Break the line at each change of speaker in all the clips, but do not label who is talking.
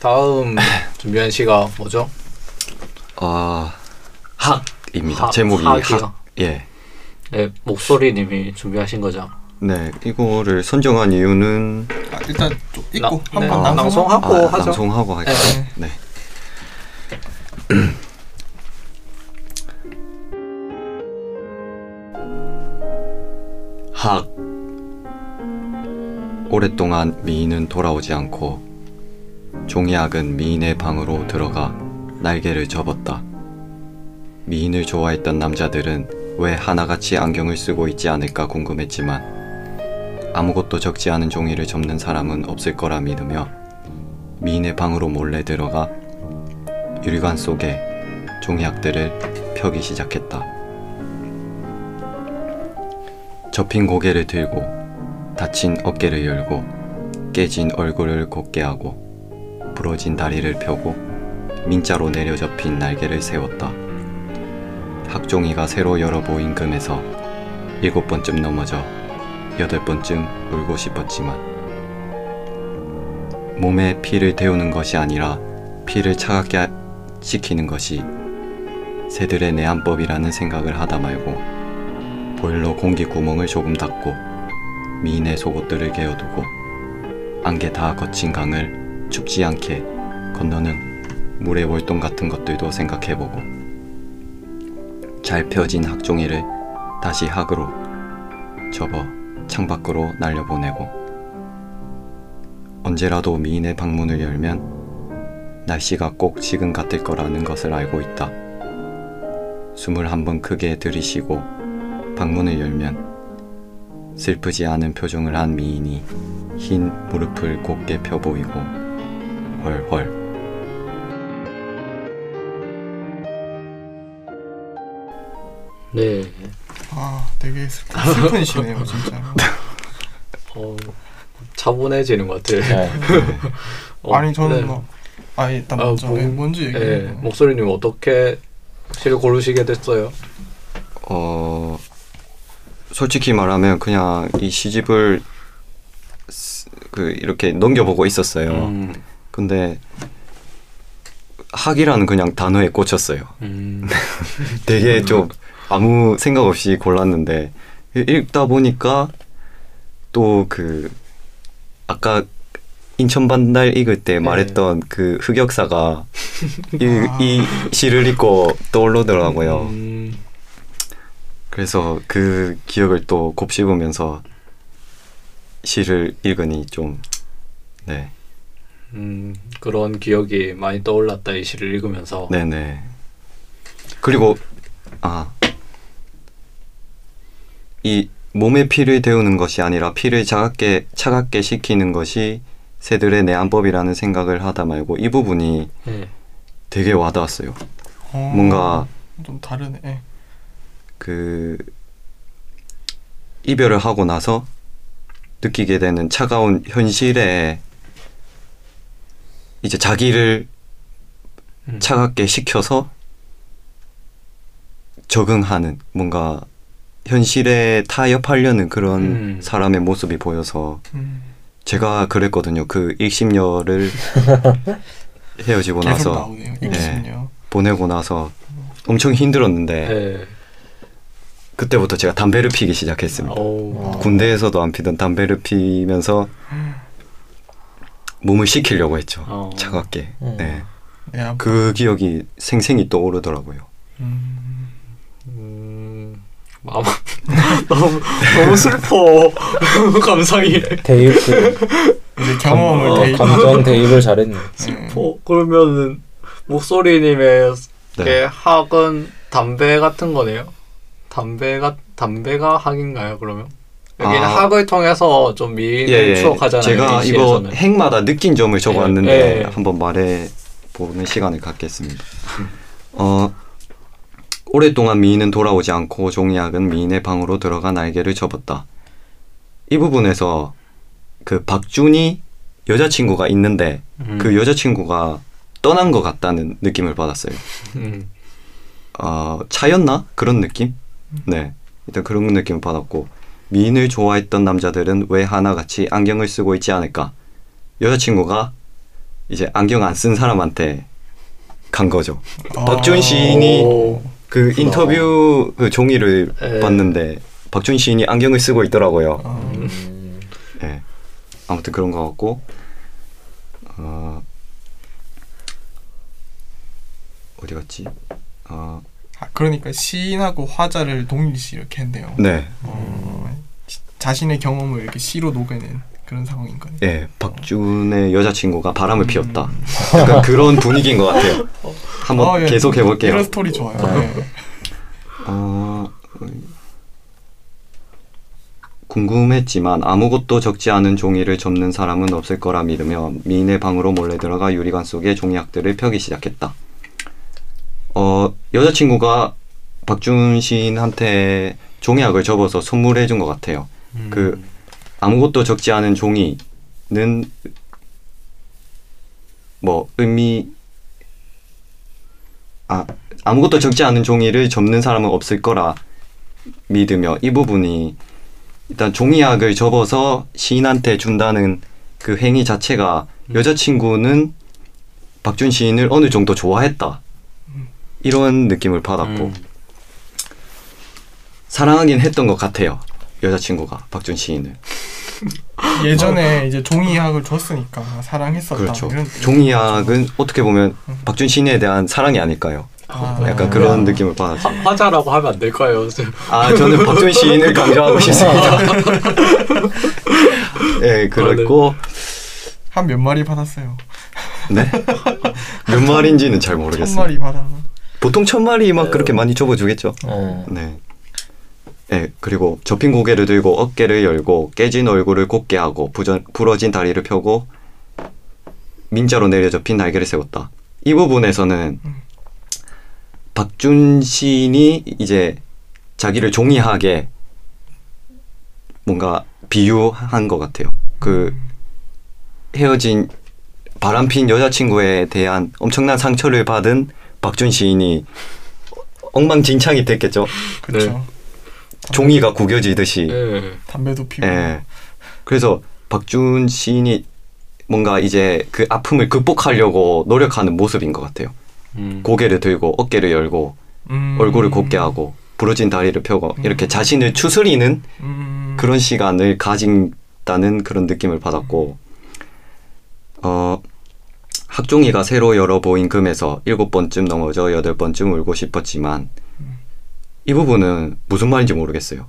다음 준비한 시가 뭐죠?
아 학입니다.
학,
제목이
학이요?
학. 예.
네, 목소리님이 준비하신 거죠?
네, 이거를 선정한 이유는
아, 일단 좀 읽고
나- 네,
한번
낭송하고
낭송하고
하고
아,
하죠.
낭송하고 할까요?
네.
네. 학 오랫동안 미인은 돌아오지 않고 종이학은 미인의 방으로 들어가 날개를 접었다. 미인을 좋아했던 남자들은 왜 하나같이 안경을 쓰고 있지 않을까 궁금했지만 아무것도 적지 않은 종이를 접는 사람은 없을 거라 믿으며 미인의 방으로 몰래 들어가 유리관 속에 종이학들을 펴기 시작했다. 접힌 고개를 들고 다친 어깨를 열고 깨진 얼굴을 곱게 하고 부러진 다리를 펴고 민자로 내려 접힌 날개를 세웠다. 학종이가 새로 열어 보인 금에서 일곱 번쯤 넘어져 여덟 번쯤 울고 싶었지만 몸에 피를 데우는 것이 아니라 피를 차갑게 하- 식히는 것이 새들의 내한법이라는 생각을 하다 말고 보일러 공기 구멍을 조금 닫고 미인의 속옷들을 개어두고 안개 다 거친 강을 춥지 않게 건너는 물의 월동 같은 것들도 생각해보고 잘 펴진 학종이를 다시 학으로 접어 창밖으로 날려보내고 언제라도 미인의 방문을 열면 날씨가 꼭 지금 같을 거라는 것을 알고 있다. 숨을 한 번 크게 들이쉬고 방문을 열면 슬프지 않은 표정을 한 미인이 흰 무릎을 곧게 펴 보이고 헐 헐
네.
아 되게 슬- 슬픈 시네요 진짜.
어, 차분해지는 것 같아요.
네.
어,
아니 저는
네.
뭐 아 일단
아,
먼저
뭐,
네, 먼저 얘기해.
네, 목소리님 어떻게 시를 고르시게 됐어요?
어 솔직히 말하면 그냥 이 시집을 쓰- 그 이렇게 넘겨보고 있었어요.
음,
근데 학이라는 그냥 단어에 꽂혔어요.
음,
되게 좀 아무 생각 없이 골랐는데 읽다 보니까 또 그 아까 인천 반달 읽을 때 말했던 그 흑역사가 이,
아.
이 시를 읽고 떠오르더라고요.
음,
그래서 그 기억을 또 곱씹으면서 시를 읽으니 좀 네,
음, 그런 기억이 많이 떠올랐다 이 시를 읽으면서.
네네. 그리고 아. 이 몸에 피를 데우는 것이 아니라 피를 차갑게 차갑게 식히는 것이 새들의 내안법이라는 생각을 하다 말고 이 부분이
네.
되게 와닿았어요.
어,
뭔가
좀 다르네. 예.
그 이별을 하고 나서 느끼게 되는 차가운 현실에 이제 자기를
음.
차갑게 식혀서 적응하는 뭔가 현실에 타협하려는 그런
음.
사람의 모습이 보여서
음,
제가 그랬거든요. 그 일심녀를 헤어지고
계속
나서
나오네요.
네. 보내고 나서 엄청 힘들었는데
네.
그때부터 제가 담배를 피기 시작했습니다.
오.
군대에서도 안 피던 담배를 피면서 몸을 식히려고 했죠.
어.
차갑게.
음.
네.
예,
그 기억이 생생히 떠오르더라고요.
음,
음, 마음 너무 너무 슬퍼 감상이
대입 그
이제 경험을
어,
대입.
감정 대입을 잘했네.
슬퍼 그러면은 목소리님의
네.
게 학은 담배 같은 거네요. 담배가 담배가 학인가요? 그러면 여기는
아.
학을 통해서 좀 미인을 추억하잖아요.
제가
이
이거. 핵마다 느낀 점을 적어왔는데
예, 예.
한번 말해 보는 시간을 갖겠습니다. 어, 오랫동안 미인은 돌아오지 않고 종이학은 미인의 방으로 들어가 날개를 접었다. 이 부분에서 그 박준이 여자친구가 있는데
음.
그 여자친구가 떠난 것 같다는 느낌을 받았어요.
음.
어, 차였나? 그런 느낌? 네. 일단 그런 느낌을 받았고 미인을 좋아했던 남자들은 왜 하나같이 안경을 쓰고 있지 않을까? 여자친구가 이제 안경 안 쓴 사람한테 간 거죠.
아.
박준 시인이
오.
그 인터뷰 그 종이를
네.
봤는데 박준 시인이 안경을 쓰고 있더라고요.
아,
음.
예. 아무튼 그런 것 같고 어, 어디 갔지? 어,
아, 그러니까 시인하고 화자를 동일시 이렇게 했네요.
네,
어, 지- 자신의 경험을 이렇게 시로 녹여낸 그런 상황인 거네요.
예, 박준의 여자친구가 바람을 피웠다.
음.
약간 그런 분위기인 것 같아요. 한번
아, 예.
계속 해볼게요.
이런 스토리 좋아요. 네.
어, 궁금했지만 아무것도 적지 않은 종이를 접는 사람은 없을 거라 믿으며 미인의 방으로 몰래 들어가 유리관 속에 종이학들을 펴기 시작했다. 어, 여자친구가 박준 시인한테 종이학을 접어서 선물해 준 것 같아요.
음.
그 아무것도 적지 않은 종이는 뭐 의미 아 아무것도 적지 않은 종이를 접는 사람은 없을 거라 믿으며 이 부분이 일단 종이학을 접어서 시인한테 준다는 그 행위 자체가 여자친구는 박준 시인을 어느 정도 좋아했다 이런 느낌을 받았고
음.
사랑하긴 했던 것 같아요 여자친구가 박준 시인을
예전에 이제 종이학을 줬으니까 사랑했었다.
그렇죠.
이런.
종이학은 어떻게 보면 박준 시인에 대한 사랑이 아닐까요?
아,
약간
네.
그런 느낌을 받았죠.
화, 화자라고 하면 안 될까요?
아 저는 박준 시인을 강조하고 싶습니다. 예, 그랬고
한몇 마리 받았어요.
네. 몇 마리인지는
잘천
모르겠어요.
마리 받았나?
보통 천 마리만 그렇게 많이 접어주겠죠.
어.
네. 네, 그리고 접힌 고개를 들고 어깨를 열고 깨진 얼굴을 곱게 하고 부전, 부러진 다리를 펴고 민자로 내려 접힌 날개를 세웠다. 이 부분에서는 박준 시인이 이제 자기를 종이하게 뭔가 비유한 것 같아요. 그 헤어진 바람핀 여자친구에 대한 엄청난 상처를 받은 박준 시인이 엉망진창이 됐겠죠.
그렇죠.
종이가 구겨지듯이.
예.
담배도 피고.
예. 그래서 박준 시인이 뭔가 이제 그 아픔을 극복하려고 노력하는 모습인 것 같아요.
음.
고개를 들고 어깨를 열고
음.
얼굴을 곱게 하고 부러진 다리를 펴고 이렇게 자신을 추스리는
음.
그런 시간을 가진다는 그런 느낌을 받았고 어 학종이가 새로 열어 보인 금에서 일곱 번쯤 넘어져 여덟 번쯤 울고 싶었지만 이 부분은 무슨 말인지 모르겠어요.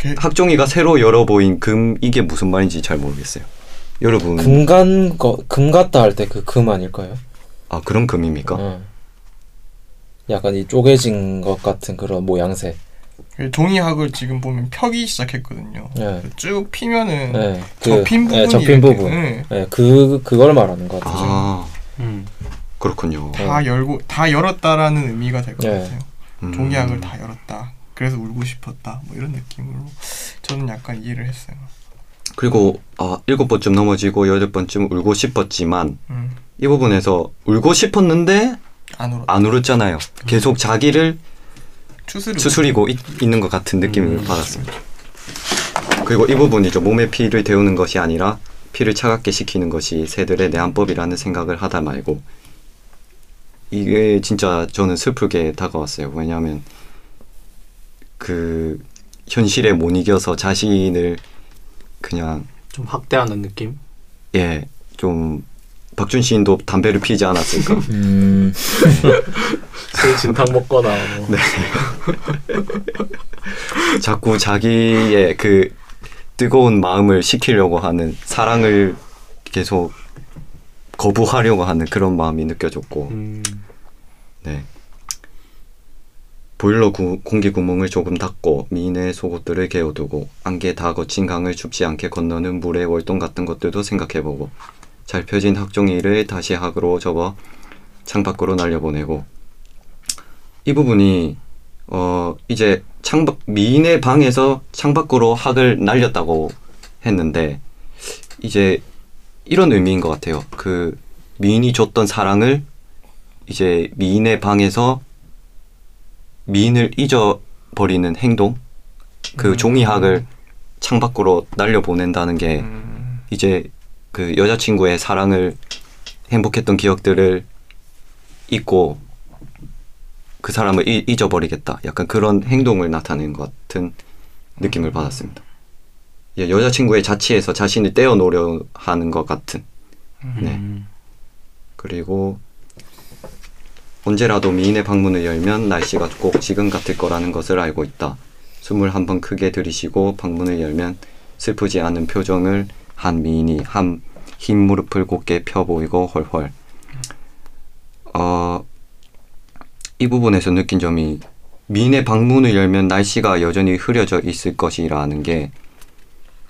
그-
학종이가 새로 열어 보인 금 이게 무슨 말인지 잘 모르겠어요. 여러분
금간 거, 금 같다 할 때 그 금 아닐까요?
아 그런 금입니까?
어. 약간 이 쪼개진 것 같은 그런 모양새.
그 종이학을 지금 보면 펴기 시작했거든요.
예.
쭉 피면은
네,
접힌 부분이
예, 접힌
이렇게,
부분.
네.
예, 그 그걸 말하는 것 같아요.
아
음.
그렇군요.
다 열고 다 열었다라는 의미가 될것
예.
같아요.
음.
종이학을 다 열었다. 그래서 울고 싶었다. 뭐 이런 느낌으로 저는 약간 이해를 했어요.
그리고 아 일곱 번쯤 넘어지고 여덟 번쯤 울고 싶었지만
음.
이 부분에서 울고 싶었는데.
안
울었잖아요. 계속 자기를
추스르고.
추스리고 있, 있는 것 같은 느낌을 받았습니다. 그리고 이 부분이죠. 몸에 피를 데우는 것이 아니라 피를 차갑게 식히는 것이 새들의 내한법이라는 생각을 하다 말고 이게 진짜 저는 슬프게 다가왔어요. 왜냐하면 그 현실에 못 이겨서 자신을 그냥
좀 학대하는 느낌?
예 좀 박준 시인도 담배를 피지 않았을까?
음,
술 진탕 먹거나 뭐.
네. 자꾸 자기의 그 뜨거운 마음을 식히려고 하는 사랑을 계속 거부하려고 하는 그런 마음이 느껴졌고
음.
네. 보일러 구, 공기 구멍을 조금 닫고 미인의 속옷들을 개어두고 안개 다 거친 강을 춥지 않게 건너는 물의 월동 같은 것들도 생각해보고 잘 펴진 학종이를 다시 학으로 접어 창밖으로 날려보내고 이 부분이 어 이제 창밖 미인의 방에서 창밖으로 학을 날렸다고 했는데 이제 이런 의미인 것 같아요. 그 미인이 줬던 사랑을 이제 미인의 방에서 미인을 잊어버리는 행동, 그 종이학을 창밖으로 날려 보낸다는 게
음.
이제 그 여자친구의 사랑을 행복했던 기억들을 잊고 그 사람을 잊- 잊어버리겠다. 약간 그런 행동을 나타내는 것 같은 느낌을 받았습니다. 예, 여자친구의 자취에서 자신을 떼어놓으려 하는 것 같은. 네.
음.
그리고 언제라도 미인의 방문을 열면 날씨가 꼭 지금 같을 거라는 것을 알고 있다. 숨을 한 번 크게 들이쉬고 방문을 열면 슬프지 않은 표정을 한 미인이 한흰 무릎을 곧게 펴 보이고 헐헐. 어, 이 부분에서 느낀 점이 미인의 방문을 열면 날씨가 여전히 흐려져 있을 것이라는 게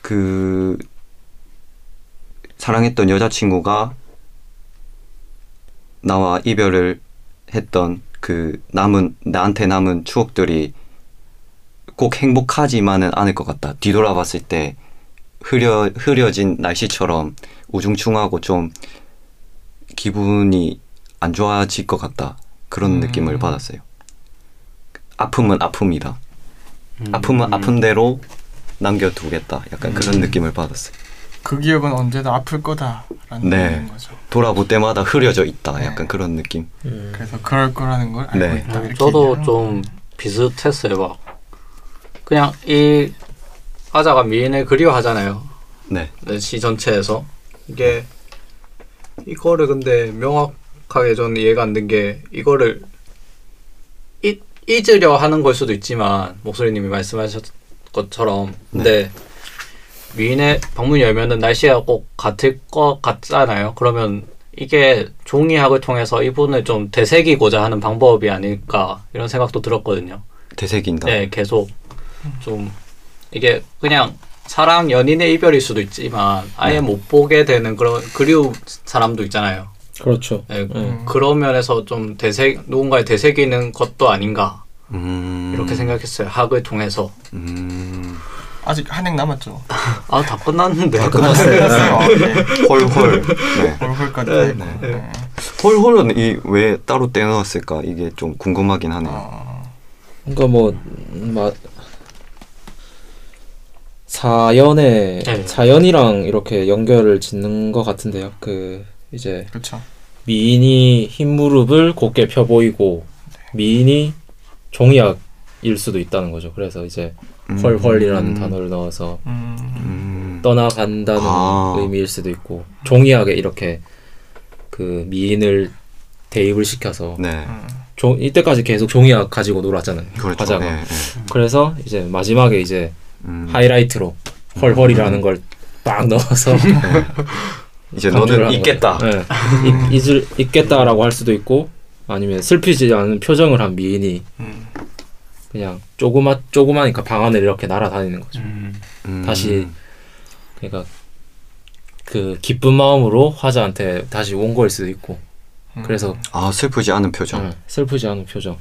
그 사랑했던 여자친구가 나와 이별을 했던 그 남은 나한테 남은 추억들이 꼭 행복하지만은 않을 것 같다. 뒤돌아봤을 때 흐려 흐려진 날씨처럼 우중충하고 좀 기분이 안 좋아질 것 같다. 그런
음.
느낌을 받았어요. 아픔은 아픔이다.
음.
아픔은 아픈 대로 남겨두겠다. 약간
음.
그런 느낌을 받았어요.
그 기억은 언제나 아플 거다라는
네.
거죠.
돌아볼 때마다 흐려져 있다.
네.
약간 그런 느낌.
음.
그래서 그럴 거라는 걸 알고
네.
있다.
저도 좀. 비슷했어요. 막 그냥 이 화자가 미인을 그리워하잖아요.
네.
네, 시 전체에서 이게 이거를 근데 명확하게 저는 이해가 안 된 게 이거를 잊, 잊으려 하는 걸 수도 있지만 목소리님이 말씀하셨 것처럼 근데 미인의 방문 열면은 날씨가 꼭 같을 것 같잖아요. 그러면 이게 종이학을 통해서 이분을 좀 되새기고자 하는 방법이 아닐까 이런 생각도 들었거든요.
되새긴다.
네, 계속 좀 이게 그냥 사랑 연인의 이별일 수도 있지만 아예
네.
못 보게 되는 그런 그리운 사람도 있잖아요.
그렇죠.
네,
음.
그런 면에서 좀 되새 누군가를 되새기는 것도 아닌가
음.
이렇게 생각했어요. 학을 통해서.
음.
아직 한 행 남았죠.
아 다 끝났는데.
끝났어요. 네.
헐헐. 네.
네,
네.
네.
헐헐은 이 왜 따로 떼어놨을까? 이게 좀 궁금하긴 하네요.
어,
그러니까 뭐 음, 마, 사연에
네.
사연이랑 이렇게 연결을 짓는 것 같은데요. 그 이제
그렇죠.
미인이 흰 무릎을 곧게 펴 보이고 미인이 종이약일 수도 있다는 거죠. 그래서 이제
음.
헐헐이라는 단어를 넣어서
음,
음.
떠나간다는
아.
의미일 수도 있고 종이약에 이렇게 그 미인을 대입을 시켜서
네.
음.
종, 이때까지 계속 종이약 가지고 놀았잖아요.
그렇죠.
화자가.
네, 네.
그래서 이제 마지막에 이제
음.
하이라이트로 헐헐이라는 걸 딱 넣어서
이제 너는 있겠다.
네. 잊겠다라고 할 수도 있고 아니면 슬피지 않은 표정을 한 미인이
음.
그냥 조그마 조그마니까 방 안을 이렇게 날아다니는 거죠.
음.
음.
다시 그러니까 그 기쁜 마음으로 화자한테 다시 온 거일 수도 있고
음.
그래서
아 슬프지 않은 표정.
응, 슬프지 않은 표정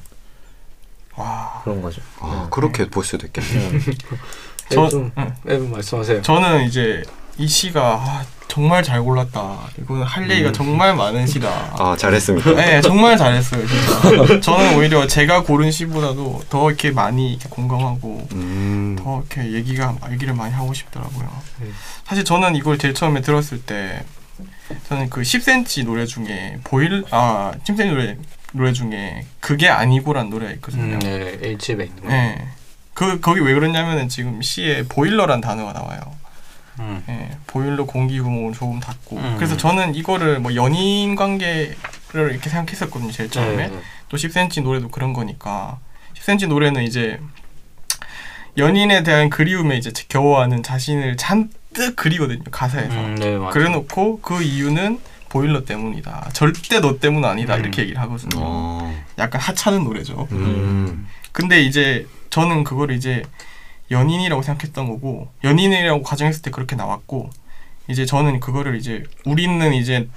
와.
그런 거죠.
아 그렇게 볼 수도 있겠네.
응.
네,
저-
좀
응.
네, 말씀하세요.
저는 이제 이 시가 아, 정말 잘 골랐다. 이거는 할 얘기가
음.
정말 많은 시다.
아 잘했습니다.
네, 정말 잘했어요, 진짜. 저는 오히려 제가 고른 시보다도 더 이렇게 많이 이렇게 공감하고
음.
더 이렇게 얘기가 얘기를 많이 하고 싶더라고요.
네.
사실 저는 이걸 제일 처음에 들었을 때 저는 그 10cm 노래 중에 보일 아 10cm 노래 노래 중에 그게 아니고란 노래가 있거든요.
음, 네, H집에 있는 거.
네. 그 거기 왜 그러냐면은 지금 시에 보일러란 단어가 나와요.
음.
예, 보일러 공기 구멍을 조금 닫고.
음.
그래서 저는 이거를 뭐 연인 관계를 이렇게 생각했었거든요, 제일 처음에.
네,
또 10cm 노래도 그런 거니까. 10cm 노래는 이제 연인에 대한 그리움에 이제 겨워하는 자신을 잔뜩 그리거든요, 가사에서.
음, 네.
그래놓고 그 이유는 보일러 때문이다. 절대 너 때문 아니다.
음.
이렇게 얘기를 하거든요.
어.
약간 하찮은 노래죠.
음.
근데 이제 저는 그걸 이제 연인이라고 생각했던 거고 연인이라고 가정했을 때 그렇게 나왔고 이제 저는 그거를 이제 우리는 이제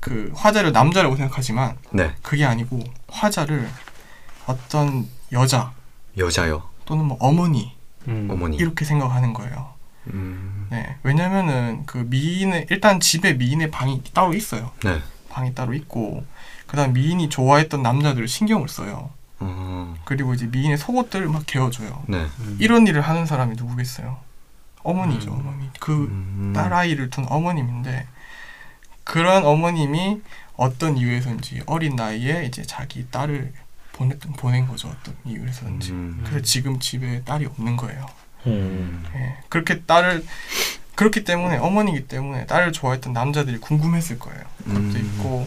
그 화자를 남자라고 생각하지만
네
그게 아니고 화자를 어떤 여자
여자요.
또는 뭐 어머니
음.
어머니.
이렇게 생각하는 거예요.
음.
네 왜냐면은 그 미인의 일단 집에 미인의 방이 따로 있어요.
네.
방이 따로 있고 그다음 미인이 좋아했던 남자들을 신경을 써요.
어.
그리고 이제 미인의 속옷들을 막 개어줘요.
네.
음.
이런 일을 하는 사람이 누구겠어요? 어머니죠
음.
어머니 그
음.
딸아이를 둔 어머님인데 그런 어머님이 어떤 이유에서인지 어린 나이에 이제 자기 딸을 보냈던 보낸 거죠 어떤 이유에서인지
음.
그래서 지금 집에 딸이 없는 거예요.
음.
예, 그렇게 딸을 그렇기 때문에 어머니기 때문에 딸을 좋아했던 남자들이 궁금했을 거예요. 그것도
음.
있고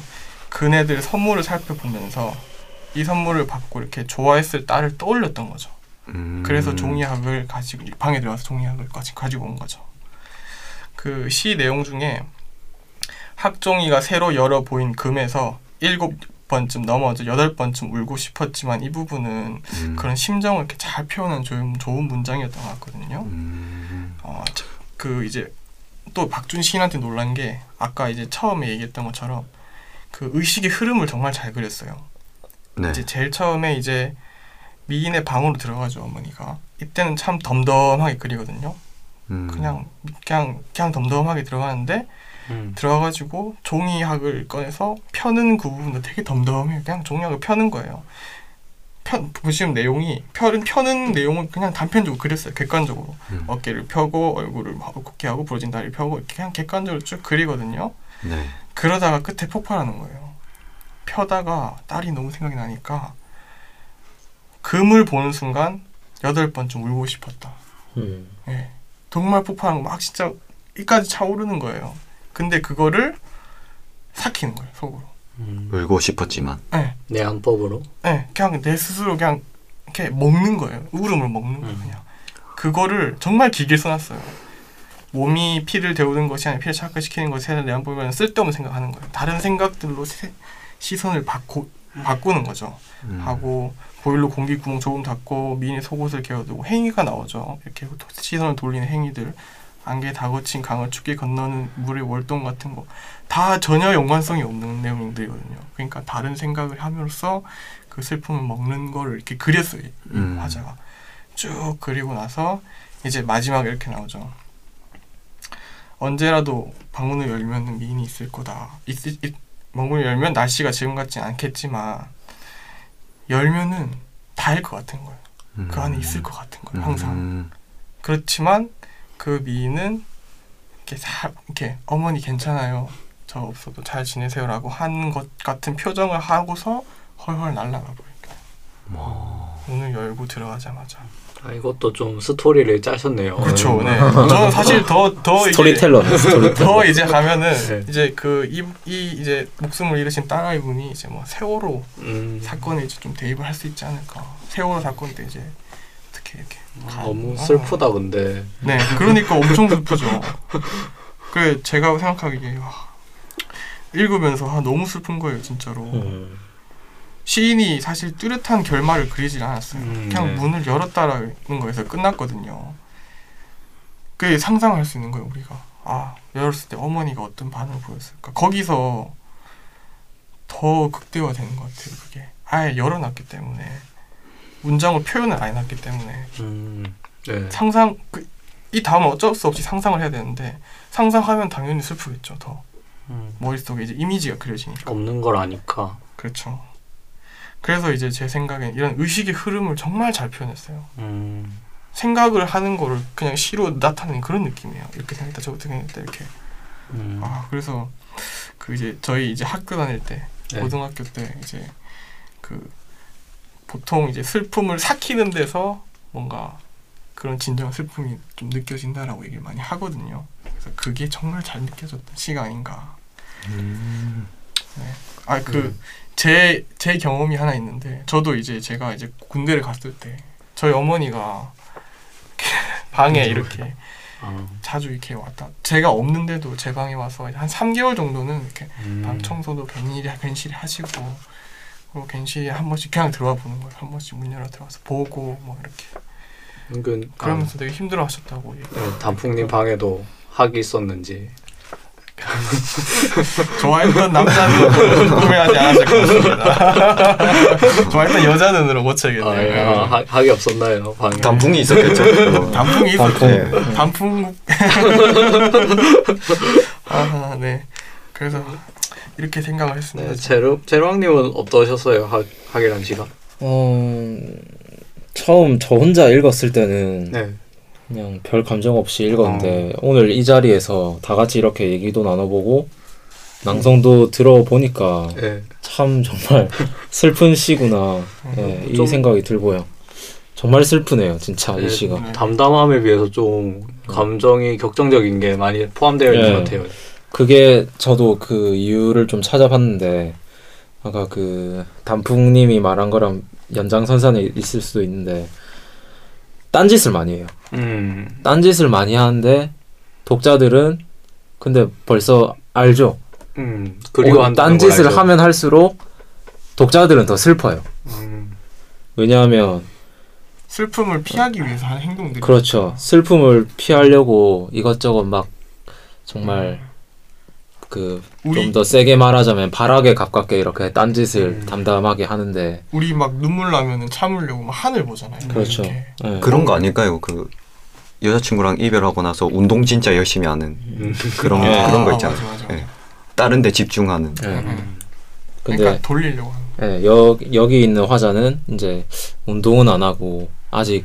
그네들 선물을 살펴보면서 이 선물을 받고 이렇게 좋아했을 딸을 떠올렸던 거죠.
음.
그래서 종이학을 가지고 방에 들어가서 종이학을 가지, 가지고 온 거죠. 그 시 내용 중에 학종이가 새로 열어 보인 금에서 일곱 번쯤 넘어져 여덟 번쯤 울고 싶었지만 이 부분은
음.
그런 심정을 이렇게 잘 표현한 좋은, 좋은 문장이었던 것 같거든요.
음.
어, 자, 그 이제 또 박준 시인한테 놀란 게 아까 이제 처음에 얘기했던 것처럼 그 의식의 흐름을 정말 잘 그렸어요.
네.
이제 제일 처음에 이제 미인의 방으로 들어가죠 어머니가 이때는 참 덤덤하게 그리거든요.
음.
그냥 그냥 그냥 덤덤하게 들어가는데
음.
들어가가지고 종이학을 꺼내서 펴는 그 부분도 되게 덤덤해요. 그냥 종이학을 펴는 거예요. 편 보시면 내용이 펴는 펴는 내용은 그냥 단편적으로 그렸어요. 객관적으로
음.
어깨를 펴고 얼굴을 곱게 하고 부러진 다리를 펴고 이렇게 그냥 객관적으로 쭉 그리거든요.
네.
그러다가 끝에 폭발하는 거예요. 펴다가 딸이 너무 생각이 나니까 금을 보는 순간 여덟 번쯤 울고 싶었다.
음.
예. 정말 폭발하는 거막 진짜 이까지 차오르는 거예요. 근데 그거를 삭히는 거예요 속으로.
음.
울고 싶었지만.
예.
내 양법으로.
예. 그냥 내 스스로 그냥 이렇게 먹는 거예요. 울음을 먹는 거예요.
음.
그냥 그거를 정말 길게 써놨어요. 몸이 피를 데우는 것이 아니라 피를 착화시키는 것에 대한 보면 쓸데없는 생각하는 거예요. 다른 생각들로 세- 시선을 바꾸 바꾸는 거죠.
음.
하고 보일러 공기 구멍 조금 닫고 미니 속옷을 개어두고 행위가 나오죠. 이렇게 시선을 돌리는 행위들, 안개 다 거친 강을 춥게 건너는 물의 월동 같은 거 다 전혀 연관성이 없는 내용들이거든요. 그러니까 다른 생각을 함으로써 그 슬픔을 먹는 거를 이렇게 그렸어요. 이
음.
화자가 쭉 그리고 나서 이제 마지막에 이렇게 나오죠. 언제라도 방문을 열면 미인이 있을 거다. 있, 있, 방 문을 열면 날씨가 지금 같진 않겠지만 열면은 다일 것 같은 거예요. 그 안에 있을 것 같은 거예요. 항상.
음.
그렇지만 그 미인은 이렇게 사, 이렇게 어머니 괜찮아요. 저 없어도 잘 지내세요라고 한 것 같은 표정을 하고서 헐헐 날아가 버릴까요.
뭐.
문을 열고 들어가자마자.
아, 이것도 좀 스토리를 짜셨네요.
그렇죠. 네. 저는 사실 더더
스토리텔러.
더 이제 가면은
네.
이제 그이 이 이제 목숨을 잃으신 딸아이 분이 이제 뭐 세월호
음.
사건에 이제 좀 대입을 할 수 있지 않을까. 세월호 사건 때 이제 어떻게 이렇게 가-
너무
아.
슬프다 근데.
네, 그러니까 엄청 슬프죠. 그 제가 생각하기에 와, 읽으면서 아, 너무 슬픈 거예요, 진짜로.
음.
시인이 사실 뚜렷한 결말을 그리질 않았어요.
음,
그냥
네.
문을 열었다라는 거에서 끝났거든요. 그 상상할 수 있는 거예요, 우리가. 아, 열었을 때 어머니가 어떤 반응을 보였을까? 거기서 더 극대화되는 것 같아요, 그게. 아예 열어놨기 때문에. 문장을 표현을 안 해놨기 때문에.
음. 네.
상상 그, 이 다음은 어쩔 수 없이 상상을 해야 되는데 상상하면 당연히 슬프겠죠 더
음.
머릿속에 이제 이미지가 그려지니까
없는 걸 아니까.
그렇죠 그래서 이제 제 생각엔 이런 의식의 흐름을 정말 잘 표현했어요
음.
생각을 하는 거를 그냥 시로 나타내는 그런 느낌이에요 이렇게 생각했다 저렇게 생각했다 이렇게
음.
아 그래서 그 이제 저희 이제 학교 다닐 때
네.
고등학교 때 이제 그 보통 이제 슬픔을 삭히는 데서 뭔가 그런 진정한 슬픔이 좀 느껴진다라고 얘기를 많이 하거든요. 그래서 그게 정말 잘 느껴졌던 시가 아닌가.
음.
아그 제 제 경험이 하나 있는데 저도 이제 제가 이제 군대를 갔을 때 저희 어머니가 방에 이렇게
아.
자주 이렇게 왔다. 제가 없는데도 제 방에 와서 한 3개월 정도는 이렇게
음.
방 청소도 괜시리 괜시리 하시고 그리고 괜시리 한 번씩 그냥 들어와 보는 거예요. 한 번씩 문 열어 들어와서 보고 뭐 이렇게
은근
그러면서 되게 힘들어 하셨다고 얘기.
아, 네, 단풍님 방에도 학이 있었는지.
좋아했던 남자는 구매하지 않았을 것 같습니다. 좋아했던 여자는으로 고쳐야겠네요.
아, 예. 아, 학- 학이 없었나요 방에?
단풍이 있었겠죠.
단풍이 있었죠.
단풍.
단풍. 아, 네. 그래서 이렇게 생각을 했습니다.
네, 제로 제로왕님은 어떠셨어요 학 학이란 시간?
어 처음 저 혼자 읽었을 때는
네.
그냥 별 감정 없이 읽었는데 오늘 이 자리에서 다 같이 이렇게 얘기도 나눠보고 낭송도 들어보니까
예.
참 정말 슬픈 시구나 예, 이
좀-
생각이 들고요. 정말 슬프네요, 진짜
네,
이 시가.
네.
담담함에 비해서 좀 감정이 격정적인 게 많이 포함되어 있는
예.
것 같아요.
그게 저도 그 이유를 좀 찾아봤는데 아까 그 단풍님이 말한 거랑 연장선상에 있을 수도 있는데 딴짓을 많이 해요.
음.
딴짓을 많이 하는데 독자들은 근데 벌써 알죠.
음.
어,
걸
딴짓을. 하면 할수록 독자들은 더 슬퍼요.
음.
왜냐하면
슬픔을 피하기 위해서 하는 행동들이
그렇죠. 슬픔을 피하려고 이것저것 막 정말 그 좀
우리
더 세게 말하자면 발악에 가깝게 이렇게 딴짓을
음.
담담하게 하는데
우리 막 눈물 나면은 참으려고 막 하늘 보잖아요.
그렇죠.
이렇게.
예.
그런 거 아닐까요? 그 여자친구랑 이별하고 나서 운동 진짜 열심히 하는
음.
그런
예.
그런 거
아,
있잖아요.
맞아, 맞아.
예. 다른 데 집중하는.
예.
음.
근데
그러니까 돌리려고 하는.
예, 여, 여기 있는 화자는 이제 운동은 안 하고 아직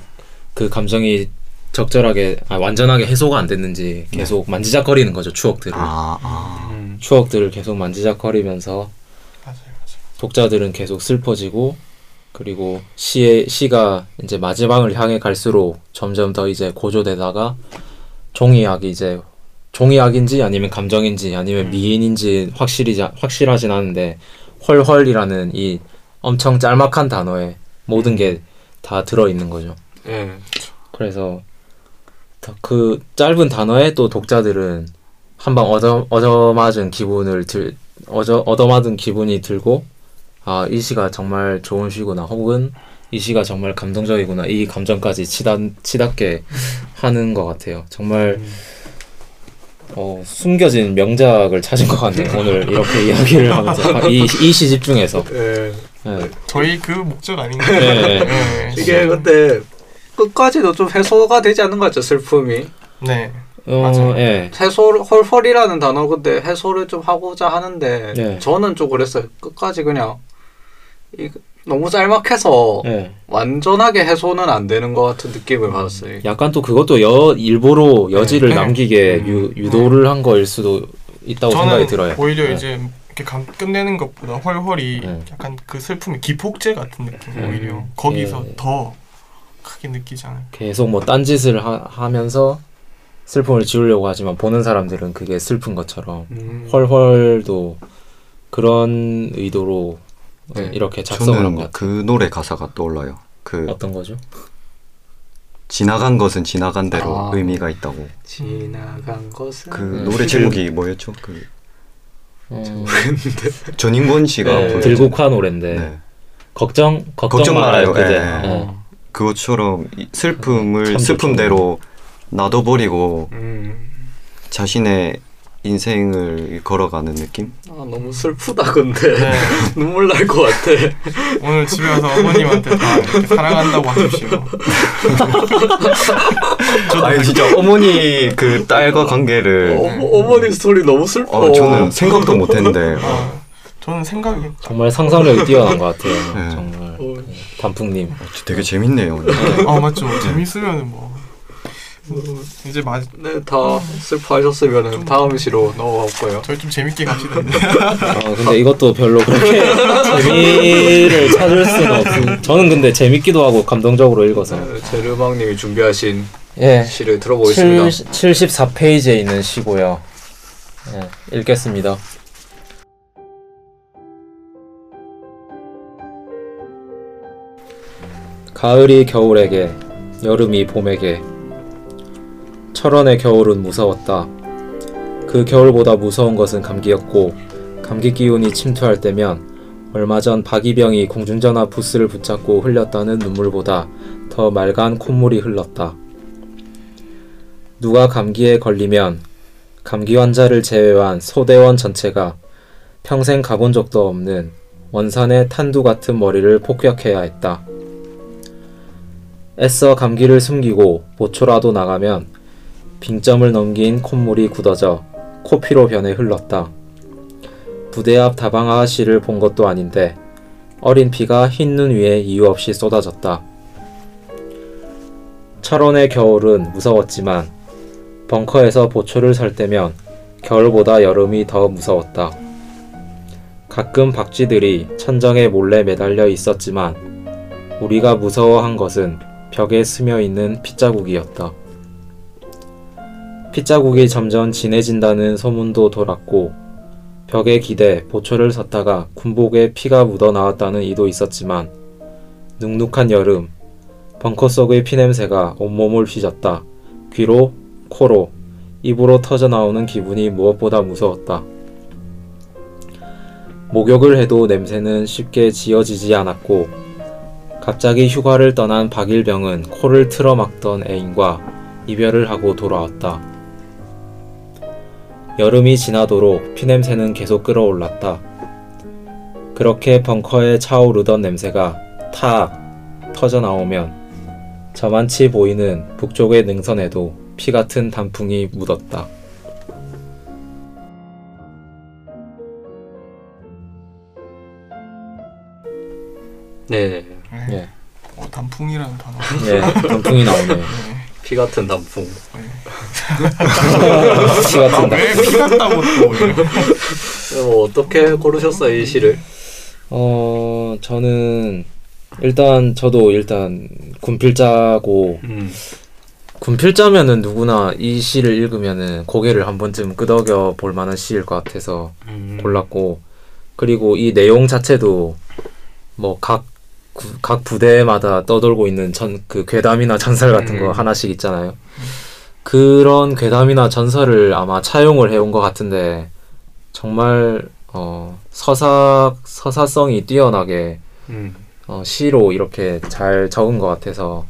그 감정이 적절하게 아, 완전하게 해소가 안 됐는지 계속 만지작거리는 거죠 추억들을
아, 아.
음.
추억들을 계속 만지작거리면서
맞아요, 맞아요.
독자들은 계속 슬퍼지고 그리고 시의 시가 이제 마지막을 향해 갈수록 점점 더 이제 고조되다가 종이약이 이제 종이약인지 아니면 감정인지 아니면 미인인지 확실히 확실하진 않은데 헐헐이라는 이 엄청 짤막한 단어에 모든 게 다 들어 있는 거죠.
예.
그래서 더 그 짧은 단어에 또 독자들은 한방 얻어 얻어맞은 기분을 들 얻어 얻어맞은 기분이 들고 아 이 시가 정말 좋은 시구나 혹은 이 시가 정말 감동적이구나 이 감정까지 치닫 치닫게 하는 것 같아요. 정말 어, 숨겨진 명작을 찾은 것 같네요. 오늘 이렇게 이야기를 하면서 이, 이 시집 중에서
예.
네.
저희 그 목적 아닌가요?
네.
네.
이게 근데 끝까지도 좀 해소가 되지 않는 것 같죠 슬픔이.
네.
어,
맞아요.
예.
해소를 헐헐이라는 단어 근데 해소를 좀 하고자 하는데
네.
저는 좀 그랬어요. 끝까지 그냥 이 너무 짤막해서
예.
완전하게 해소는 안 되는 것 같은 느낌을 받았어요.
약간 또 그것도 여 일부러 여지를
네.
남기게
음.
유, 유도를 한 거일 수도 있다고 생각이 들어요.
오히려
네.
이제 이렇게 감, 끝내는 것보다 헐헐이
네.
약간 그 슬픔의 기폭제 같은 느낌
음.
오히려 거기서
예.
더 크게 느끼지 않아요.
계속 뭐 딴짓을 하, 하면서 슬픔을 지우려고 하지만 보는 사람들은 그게 슬픈 것처럼
음.
헐헐도 그런 의도로
네.
이렇게 작성을 한것
저는
같아요.
그 노래 가사가 떠올라요. 그
어떤 거죠?
지나간 것은 지나간 대로
아.
의미가 있다고.
지나간 것은
그
네.
노래 제목이 뭐였죠? 그
어,
전인권 씨가
네.
들국화 노래인데
네.
걱정 걱정,
걱정
말아요.
말아요.
그대.
예.
예.
그것처럼 이 슬픔을
참
슬픔대로 놔둬버리고
음.
자신의 인생을 걸어가는 느낌?
아 너무 슬프다 근데
네.
눈물 날 것 같아.
오늘 집에 가서 어머님한테 다 이렇게 사랑한다고 하십시오.
아니 진짜 어머니 그 딸과 관계를
어, 어머니 스토리 너무 슬퍼.
어, 저는 생각도 못했는데
어, 저는 생각이
정말 상상력이 뛰어난 것 같아요.
네.
정말
어,
그 단풍님.
되게 재밌네요.
아 맞죠 재밌으면은 뭐 이제 마
네, 다 슬퍼하셨으면 다음 시로 넘어갔고요.
저희 좀 재밌게 갑시다.
어, 근데 이것도 별로 그렇게 재미를 찾을 수가 없음. 저는 근데 재밌기도 하고 감동적으로 읽어서.
네, 제르망님이 준비하신
예.
시를 들어보겠습니다.
74페이지에 있는 시고요. 예, 읽겠습니다. 가을이 겨울에게, 여름이 봄에게. 철원의 겨울은 무서웠다. 그 겨울보다 무서운 것은 감기였고, 감기 기운이 침투할 때면 얼마 전 박이병이 공중전화 부스를 붙잡고 흘렸다는 눈물보다 더 맑은 콧물이 흘렀다. 누가 감기에 걸리면 감기 환자를 제외한 소대원 전체가 평생 가본 적도 없는 원산의 탄두 같은 머리를 폭격해야 했다. 애써 감기를 숨기고 보초라도 나가면 빙점을 넘긴 콧물이 굳어져 코피로 변해 흘렀다. 부대 앞 다방 아가씨를 본 것도 아닌데 어린 피가 흰 눈 위에 이유 없이 쏟아졌다. 철원의 겨울은 무서웠지만 벙커에서 보초를 설 때면 겨울보다 여름이 더 무서웠다. 가끔 박쥐들이 천정에 몰래 매달려 있었지만 우리가 무서워한 것은 벽에 스며 있는 핏자국이었다. 핏자국이 점점 진해진다는 소문도 돌았고 벽에 기대 보초를 섰다가 군복에 피가 묻어 나왔다는 이도 있었지만 눅눅한 여름 벙커 속의 피냄새가 온몸을 휘젓다. 귀로, 코로, 입으로 터져 나오는 기분이 무엇보다 무서웠다. 목욕을 해도 냄새는 쉽게 지어지지 않았고 갑자기 휴가를 떠난 박일병은 코를 틀어막던 애인과 이별을 하고 돌아왔다. 여름이 지나도록 피냄새는 계속 끌어올랐다. 그렇게 벙커에 차오르던 냄새가 탁 터져 나오면 저만치 보이는 북쪽의 능선에도 피 같은 단풍이 묻었다.
네.
예,
어, 단풍이라는 단어.
예, 단풍이 나오네요.
피 같은 단풍.
피 같은 단풍.
왜피 같다고 또.
뭐 어떻게 고르셨어요 이 시를?
어, 저는 일단 저도 일단 군필자고
음.
군필자면은 누구나 이 시를 읽으면은 고개를 한 번쯤 끄덕여 볼 만한 시일 것 같아서
음.
골랐고 그리고 이 내용 자체도 뭐 각 각 부대마다 떠돌고 있는 전 그 괴담이나 전설 같은 거
음.
하나씩 있잖아요. 그런 괴담이나 전설을 아마 차용을 해온 것 같은데 정말 어 서사 서사성이 뛰어나게
음.
어, 시로 이렇게 잘 적은 것 같아서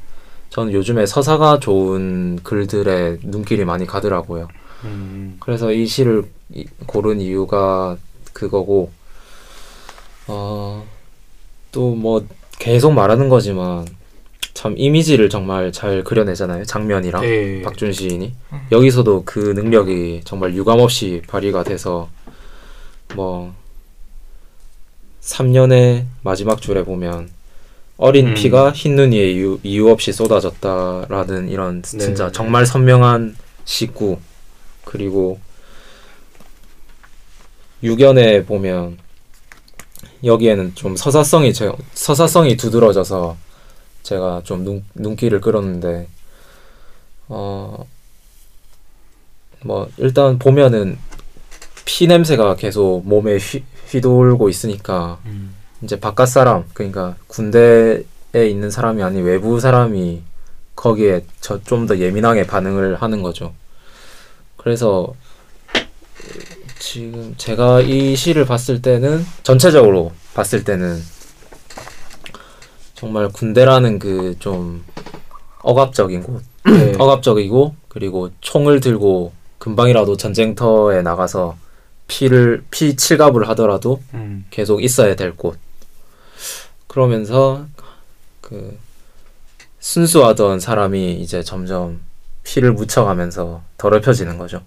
저는 요즘에 서사가 좋은 글들에 눈길이 많이 가더라고요.
음.
그래서 이 시를 이- 고른 이유가 그거고 어, 또뭐 계속 말하는 거지만 참 이미지를 정말 잘 그려내잖아요. 장면이랑
네.
박준 시인이 여기서도 그 능력이 정말 유감없이 발휘가 돼서 뭐 3년의 마지막 줄에 보면 어린
음.
피가 흰 눈 위에 이유, 이유 없이 쏟아졌다라는 이런 진짜
네.
정말 선명한 시구 그리고 유견에 보면 여기에는 좀 서사성이 제, 서사성이 두드러져서 제가 좀 눈, 눈길을 끌었는데 어 뭐 일단 보면은 피 냄새가 계속 몸에 휘, 휘돌고 있으니까
음.
이제 바깥 사람 그러니까 군대에 있는 사람이 아닌 외부 사람이 거기에 저좀더 예민하게 반응을 하는 거죠. 그래서 지금 제가 이 시를 봤을 때는 전체적으로 봤을 때는 정말 군대라는 그 좀 억압적인 곳,
네.
억압적이고 그리고 총을 들고 금방이라도 전쟁터에 나가서 피를 피 칠갑을 하더라도
음.
계속 있어야 될 곳. 그러면서 그 순수하던 사람이 이제 점점 피를 묻혀가면서 더럽혀지는 거죠.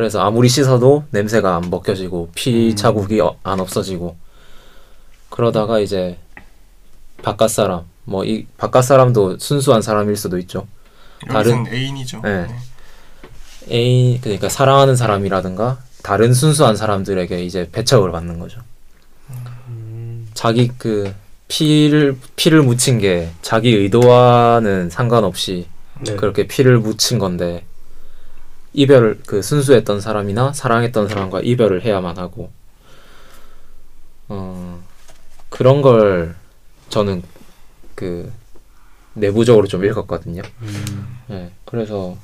그래서 아무리 씻어도 냄새가 안 벗겨지고 피
음.
자국이 어- 안 없어지고 그러다가 이제 바깥 사람 뭐 이 바깥 사람도 순수한 사람일 수도 있죠.
여기서는 애인이죠.
네. 애인 그러니까 사랑하는 사람이라든가 다른 순수한 사람들에게 이제 배척을 받는 거죠.
음.
자기 그 피를 피를 묻힌 게 자기 의도와는 상관없이
네.
그렇게 피를 묻힌 건데 이별을 그 순수했던 사람이나 사랑했던 사람과 이별을 해야만 하고 어 그런 걸 저는 그 내부적으로 좀 읽었거든요.
음.
네, 그래서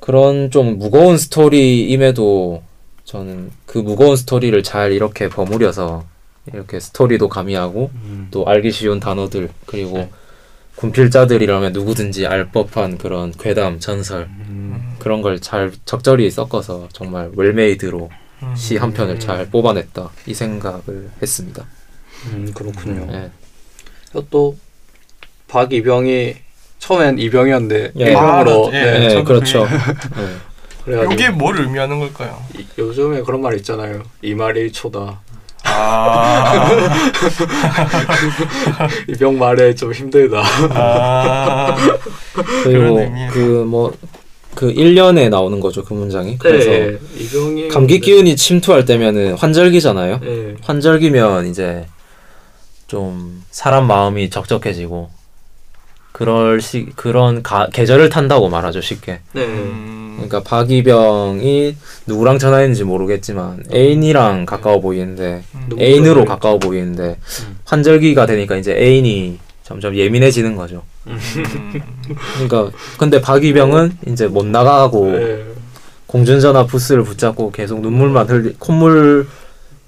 그런 좀 무거운 스토리임에도 저는 그 무거운 스토리를 잘 이렇게 버무려서 이렇게 스토리도 가미하고
음.
또 알기 쉬운 단어들 그리고 군필자들이라면 누구든지 알 법한 그런 괴담 전설
음.
그런 걸 잘 적절히 섞어서 정말 웰메이드로
음.
시한 편을 잘 뽑아냈다 이 생각을 했습니다.
음, 그렇군요.
네.
또 박이병이 처음엔 이병이었는데
예.
A병으로
아, 예.
네.
네, 그렇죠. 네.
이게 뭘 의미하는 걸까요?
이- 요즘에 그런 말 있잖아요. 이 말이 초다.
아,
이병 말에 좀 힘들다.
아,
그리고
의미에서.
그뭐 그 1년에 나오는 거죠 그 문장이. 그래서
네, 이병이
감기 기운이 침투할 때면은 환절기잖아요.
네.
환절기면 이제 좀 사람 마음이 적적해지고 그럴 시 그런 가, 계절을 탄다고 말하죠 쉽게.
네.
음,
그러니까 박이병이 누구랑 전화했는지 모르겠지만 애인이랑 가까워 보이는데
음.
애인으로? 가까워 보이는데
음.
환절기가 되니까 이제 애인이 점점 예민해지는 거죠.
음,
그러니까 근데 박이병은 이제 못 나가고
네.
공중전화 부스를 붙잡고 계속 눈물만 흘리 콧물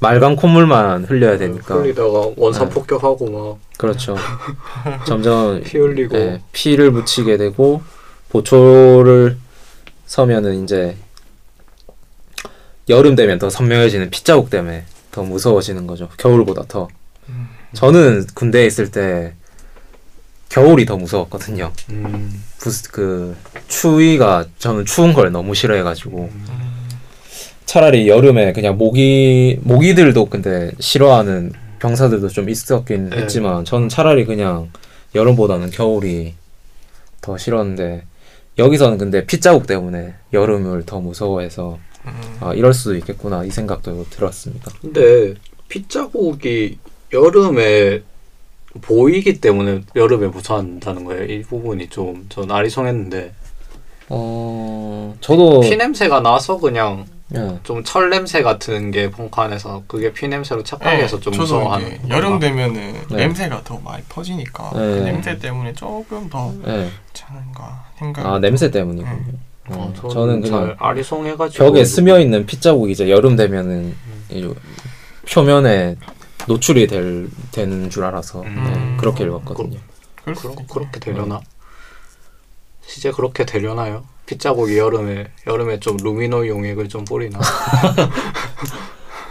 말강 콧물만 흘려야 되니까
흘리다가 원산
네.
폭격하고
그렇죠. 점점
막피 흘리고
예, 피를 묻히게 되고 보초를 서면은 이제 여름 되면 더 선명해지는 핏자국 때문에 더 무서워지는 거죠. 겨울보다 더.
음.
저는 군대에 있을 때 겨울이 더 무서웠거든요.
음.
부스 그 추위가 저는 추운 걸 너무 싫어해가지고
음.
차라리 여름에 그냥 모기 모기들도 근데 싫어하는 병사들도 좀 있었긴
네.
했지만 저는 차라리 그냥 여름보다는 겨울이 더 싫었는데 여기서는 근데 핏자국 때문에 여름을 더 무서워해서
음.
아 이럴 수도 있겠구나 이 생각도 들었습니다.
근데 핏자국이 여름에 보이기 때문에 여름에 무서워한다는 거예요. 이 부분이 좀 전 아리송했는데
어 저도
피 냄새가 나서 그냥
예.
좀철 냄새 같은 게 펑크안에서 그게 피 냄새로 착각해서 좀
네, 저도
무서워하는?
여름 되면은
네.
냄새가 더 많이 퍼지니까
네.
그 냄새 때문에 조금 더
예.
괜찮은가 생각.
아 냄새 때문이군요.
네.
어,
어,
저는
잘
그냥
아리송해가지고
벽에 스며 있는 핏자국이 이제 여름 되면은 이 표면에 노출이 될 되는 줄 알아서
음.
네, 그렇게 읽었거든요.
그러,
있고.
그렇게 되려나? 실제 그렇게 되려나요? 핏자국이 여름에 여름에 좀 루미노 용액을 좀 뿌리나?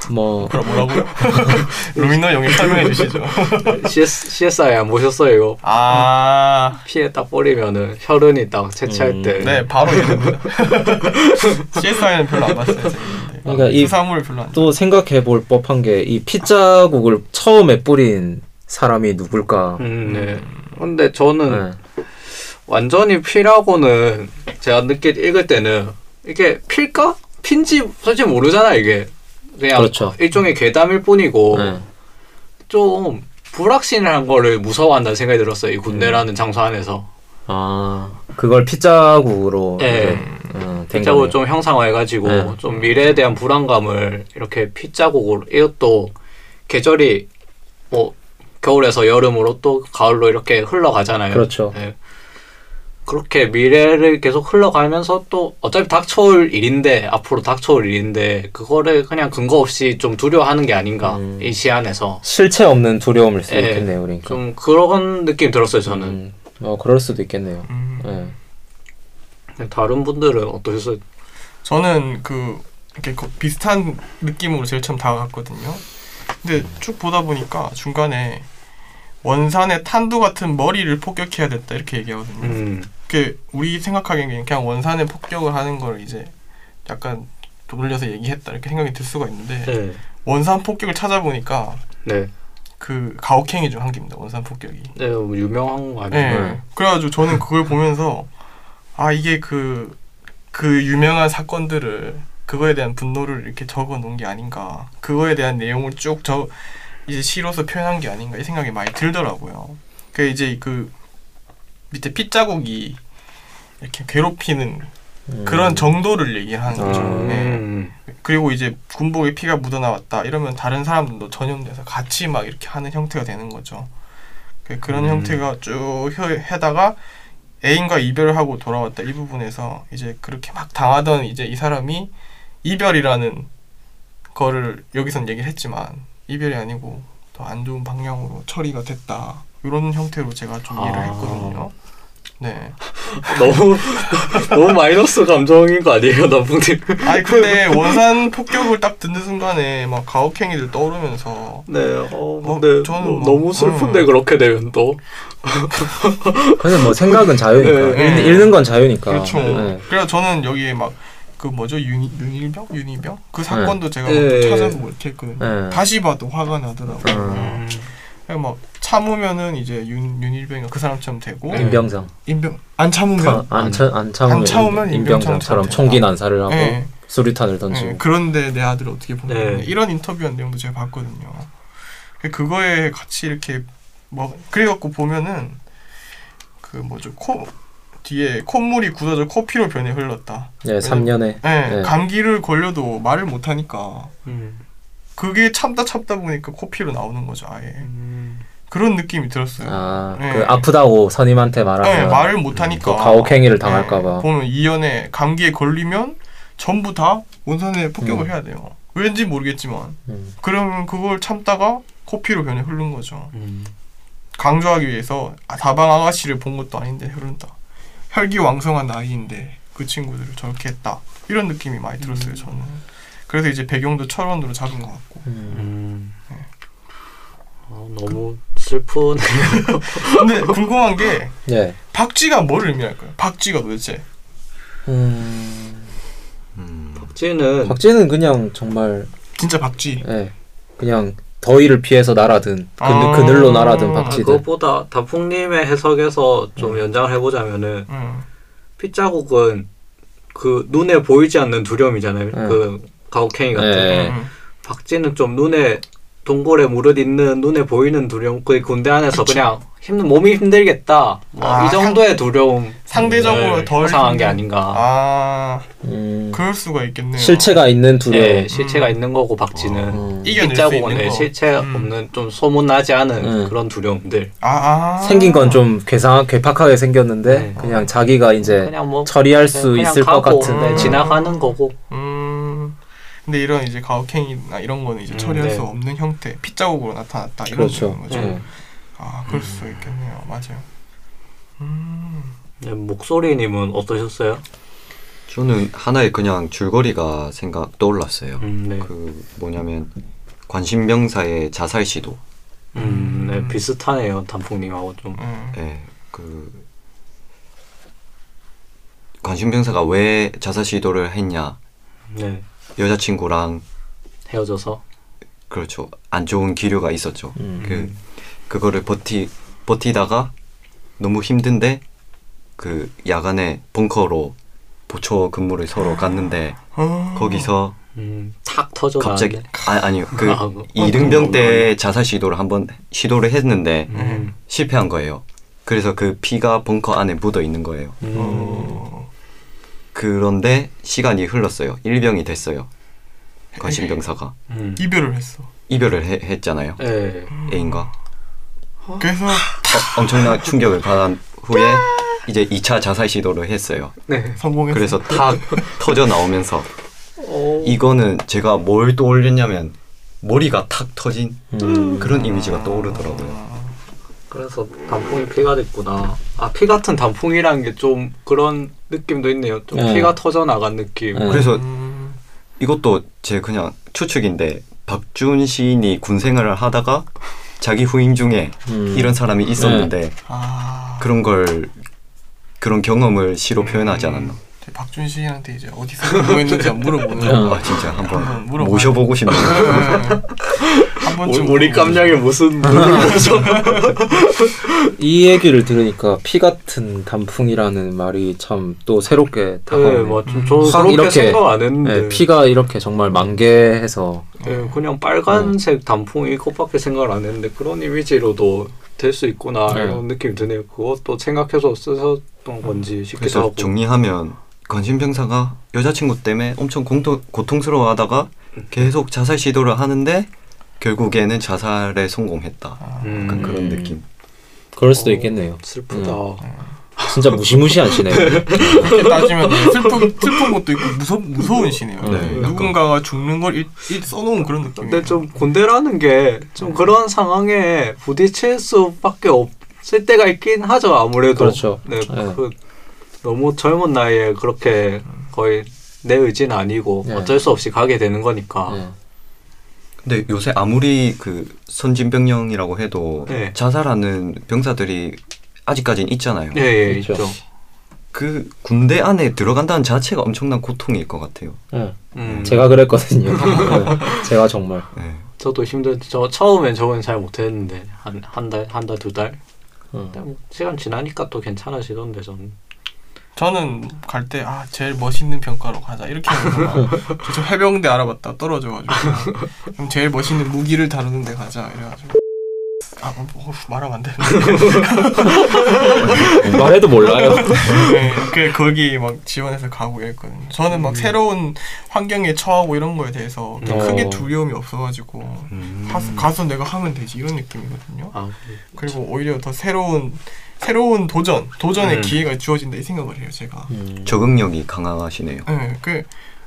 뭐
그럼 뭐라고요? 루미너 용액 설명해 주시죠.
CS, CSI 안 보셨어요 이거?
아,
피에 딱 뿌리면은 혈흔이 딱 채취할
음,
때
네 바로 이해됩니다. CSI는 별로 안 봤어요.
그러니까 이-
수사물 별로 안.
또 생각해 볼 법한 게 이 핏자국을 처음에 뿌린 사람이 누굴까?
음, 네. 근데 저는
네.
완전히 피라고는 제가 늦게 읽을 때는 이게 필까? 핀지 솔직히 모르잖아 이게 그냥
그렇죠.
일종의 괴담일 뿐이고
네.
좀 불확실한 거를 무서워한다는 생각이 들었어요 이
음.
군대라는 장소 안에서
아 그걸 핏자국으로
네.
된
핏자국을
거네요.
좀 형상화해가지고
네.
좀 미래에 대한 불안감을 이렇게 핏자국으로 이것도 계절이 뭐 겨울에서 여름으로 또 가을로 이렇게 흘러가잖아요.
그렇죠.
네. 그렇게 미래를 계속 흘러가면서 또 어차피 닥쳐올 일인데 앞으로 닥쳐올 일인데 그거를 그냥 근거 없이 좀 두려워하는 게 아닌가
음.
이 시안에서
실체 없는 두려움일 수도
네.
있겠네요. 그러니까.
좀 그런 느낌 들었어요 저는.
음, 어 그럴 수도 있겠네요.
음.
네.
다른 분들은 어떠셨어요?
저는 그 이렇게 거- 비슷한 느낌으로 제일 처음 다가갔거든요. 근데 쭉 보다 보니까 중간에 원산의 탄두 같은 머리를 폭격해야 됐다 이렇게 얘기하거든요.
음.
그 우리 생각하기엔 그냥 원산의 폭격을 하는 걸 이제 약간 돌려서 얘기했다 이렇게 생각이 들 수가 있는데
네.
원산 폭격을 찾아보니까
네.
그 가혹행위 중 한 개입니다. 원산 폭격이.
네, 뭐 유명한 거
네.
아니에요?
네.
그래가지고 저는 그걸 보면서 아 이게 그그 유명한 사건들을 그거에 대한 분노를 이렇게 적어 놓은 게 아닌가. 그거에 대한 내용을 쭉 저 이제 시로서 표현한 게 아닌가 이 생각이 많이 들더라고요. 그 이제 그 밑에 핏자국이 이렇게 괴롭히는
음.
그런 정도를 얘기하는 거죠.
음.
네.
음.
그리고 이제 군복에 피가 묻어나왔다 이러면 다른 사람들도 전염돼서 같이 막 이렇게 하는 형태가 되는 거죠. 그- 그런
음.
형태가 쭉 해- 해다가 애인과 이별을 하고 돌아왔다 이 부분에서 이제 그렇게 막 당하던 이제 이 사람이 이별이라는 거를 여기선 얘기를 했지만 이별이 아니고 더 안 좋은 방향으로 처리가 됐다 이런 형태로 제가 좀 이해를
아.
했거든요. 네.
너무 너무 마이너스 감정인 거 아니에요, 나쁜님?
아니 근데 원산 폭격을 딱 듣는 순간에 막 가혹행위들 떠오르면서
네, 어,
어,
근데
저는
너,
뭐-
너무 슬픈데
음.
그렇게 되면 또
근데 뭐 생각은 자유니까
네.
읽, 읽는 건 자유니까.
그렇죠.
네.
그래서 저는 여기에 막 그 뭐죠 윤 윤일병 윤이병 그 사건도 제가
네.
찾아보고 이렇게 했거든요.
네.
다시 봐도 화가 나더라고요.
음.
그냥 막 참으면은 이제 윤 윤일병이 그 사람처럼 되고
네.
임병장.
인병 안 참으면
안, 차, 안 참으면,
안 참으면
임병장처럼
임병장처럼
총기 난사를 하고
예.
수류탄을 던지고.
네, 그런데 내 아들 어떻게 보면
네.
이런 인터뷰한 내용도 제가 봤거든요. 그거에 같이 이렇게 뭐 그래갖고 보면은 그 뭐죠 코 뒤에 콧물이 굳어져 코피로 변해 흘렀다.
네, 3년에.
네,
네.
감기를 걸려도 말을 못 하니까
음.
그게 참다 참다 보니까 코피로 나오는 거죠 아예
음.
그런 느낌이 들었어요.
아,
네.
그 아프다고 선임한테
네,
말하면
말을 못 하니까
또 가혹행위를 당할까 봐.
보면 이연에 감기에 걸리면 전부 다 온선에 폭격을
음.
해야 돼요. 왠지 모르겠지만
음.
그러면 그걸 참다가 코피로 변해 흐른 거죠.
음.
강조하기 위해서 아, 다방 아가씨를 본 것도 아닌데 흐른다. 혈기왕성한 아이인데 그 친구들을 저렇게 했다. 이런 느낌이 많이 들었어요 저는. 그래서 이제 배경도 철원으로 잡은 것 같고.
음.
음. 아, 너무 슬픈.
근데 궁금한 게
네.
박쥐가 뭘 의미할까요? 박쥐가 도대체
음.
음,
박쥐는
박쥐는 그냥 정말
진짜 박쥐.
예. 그냥 더위를 피해서 날아든 그,
아.
그늘로 날아든
아,
박쥐들.
그것보다 단풍님의 해석에서 좀 연장을 해보자면은
음.
핏자국은 그 눈에 보이지 않는 두려움이잖아요.
네.
그 가혹행위 같은.
네.
음.
박쥐는 좀 눈에 동굴에 무릇 있는 눈에 보이는 두려움. 그 군대 안에서
그쵸.
그냥 힘든 몸이 힘들겠다. 뭐
아,
이 정도의 두려움.
상대적으로 덜
상한 게 아닌가.
아
음.
그럴 수가 있겠네요.
실체가 있는 두려움.
예, 실체가
음.
있는 거고 박쥐는
음.
이겨낼 수
핏자국은
있는
예,
거.
실체
음.
없는 좀 소문나지 않은
음.
그런 두려움들.
아, 아.
생긴 건 좀 괴상 괴팍하게 생겼는데
네.
그냥 자기가 이제
그냥 뭐
처리할 수
그냥
있을 것
가고,
같은
네,
음.
지나가는 거고.
음. 근데 이런 이제 가혹행위나 이런 거는 이제
음,
처리할
네.
수 없는 형태, 핏자국으로 나타났다 이런
그렇죠.
거죠.
예.
아, 그럴 수
음.
있겠네요. 맞아요. 음.
네, 목소리님은 어떠셨어요?
저는 하나의 그냥 줄거리가 생각 떠올랐어요.
음, 네.
그 뭐냐면 관심병사의 자살 시도.
음, 네, 비슷하네요. 단풍님하고 좀.
음.
예, 그 관심병사가 왜 자살 시도를 했냐?
네,
여자친구랑
헤어져서.
그렇죠 안 좋은 기류가 있었죠.
음.
그 그거를 버티 버티다가 너무 힘든데 그 야간에 벙커로 보초 근무를 서로 갔는데
어.
거기서
음, 탁 터져
갑자기 아 아니요 그
아, 그-
이등병 때 자살 시도를 한번 시도를 했는데
음,
실패한 거예요. 그래서 그 피가 벙커 안에 묻어 있는 거예요.
음,
어.
그런데 시간이 흘렀어요. 일병이 됐어요. 관심병사가
음.
이별을 했어.
이별을 해- 했잖아요.
네.
애인과
그래서
어, 엄청난 충격을 받은 후에 이제 2차 자살 시도를 했어요.
네.
성공했어.
그래서 탁 터져 나오면서
어,
이거는 제가 뭘 떠올렸냐면 머리가 탁 터진
음.
그런 이미지가 떠오르더라고요.
아,
그래서 단풍이 피가 됐구나. 아, 피 같은 단풍이라는 게 좀 그런 느낌도 있네요. 좀
네.
피가 터져 나간 느낌.
네.
그래서
음.
이것도 제 그냥 추측인데 박준 시인이 군 생활을 하다가 자기 후임 중에
음.
이런 사람이 있었는데
아.
그런 걸 그런 경험을 시로 표현하지 않았나.
제 박준 시인한테 이제 어디서 한번 물어보는.
아 진짜 한번
한번.
모셔보고 싶네요.
한 번쯤
우리 깜냥에 무슨 눈을 보죠?
이 얘기를 들으니까 피 같은 단풍이라는 말이 참 또 새롭게
네,
다가오네.
뭐좀 저는
확
그렇게
이렇게,
생각 안 했는데.
네, 피가 이렇게 정말 만개해서
네, 그냥 빨간색 단풍이 이것밖에 생각을 안 했는데 그런 이미지로도 될 수 있구나
네.
이런 느낌이 드네요. 그것도 생각해서 쓰셨던 건지 싶기도
그래서
하고.
정리하면 관심 병사가 여자친구 때문에 엄청 공통, 고통스러워하다가 계속 자살 시도를 하는데 결국에는 자살에 성공했다.
음,
약간 그런 느낌.
그럴 수도
어,
있겠네요.
슬프다.
진짜 무시무시하시네요.
그렇게 따지면 슬픈 슬픈 것도 있고 무서 무서운 시네요.
네.
누군가가 죽는 걸 일, 일 써놓은 그런 느낌이에요.
근데 좀 군대라는 게 좀 그런 상황에 부딪힐 수밖에 없을 때가 있긴 하죠. 아무래도.
그렇죠.
네,
네.
그 너무 젊은 나이에 그렇게 거의 내 의지는 아니고
네.
어쩔 수 없이 가게 되는 거니까.
네.
근데 요새 아무리 그 선진병령이라고 해도
네.
자살하는 병사들이 아직까지는 있잖아요.
예, 예,
그렇죠.
있죠.
그 군대 안에 들어간다는 자체가 엄청난 고통일 것 같아요.
응.
음,
제가 그랬거든요. 네. 제가 정말
네.
저도 힘들 저 처음엔 저건 잘 못했는데 한 한 달 한 달 두 달. 뭐 시간 지나니까 또 괜찮아지던데 저는.
저는 갈 때 아 제일 멋있는 평가로 가자. 이렇게 저 해병대 알아봤다 떨어져가지고. 그럼 제일 멋있는 무기를 다루는 데 가자. 이래가지고 아 어, 어, 말하면 안 되는데
말해도 몰라요.
네, 그 거기 막 지원해서 가고 이랬거든요. 저는 막 새로운 환경에 처하고 이런 거에 대해서
어.
크게 두려움이 없어가지고
음.
가서, 가서 내가 하면 되지 이런 느낌이거든요.
아
그리고 오히려 더 새로운 새로운 도전 도전의
음.
기회가 주어진다 이 생각을 해요 제가.
음.
적응력이 강하시네요.
네, 그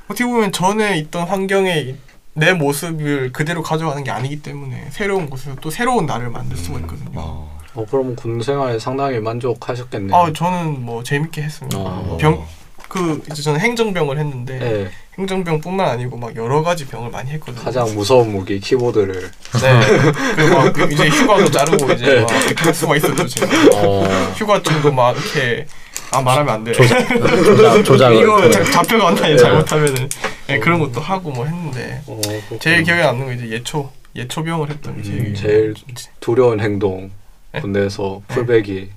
어떻게 보면 전에 있던 환경에 내 모습을 그대로 가져가는 게 아니기 때문에 새로운 곳에서 또 새로운 나를 만들 수가 있거든요.
어.
어 그럼 군 생활에 상당히 만족하셨겠네요.
아 저는 뭐 재밌게 했습니다.
어.
병그 이제 저는 행정병을 했는데
네,
행정병뿐만 아니고 막 여러 가지 병을 많이 했거든요.
가장 무서운 무기 키보드를
네. 그막 이제 휴가도 자르고 이제 막 이렇게 할 수가 있었죠 제가.
어,
휴가증도 막 이렇게 아 말하면 안 돼.
조작 조작 조작을
이거
네.
자- 잡혀간다 잘못하면은 네, 그런 것도 하고 뭐 했는데
어,
제일 기억에 남는 건 이제 예초 예초병을 했던 제일,
음, 제일 두려운 행동
네?
군대에서 풀베기.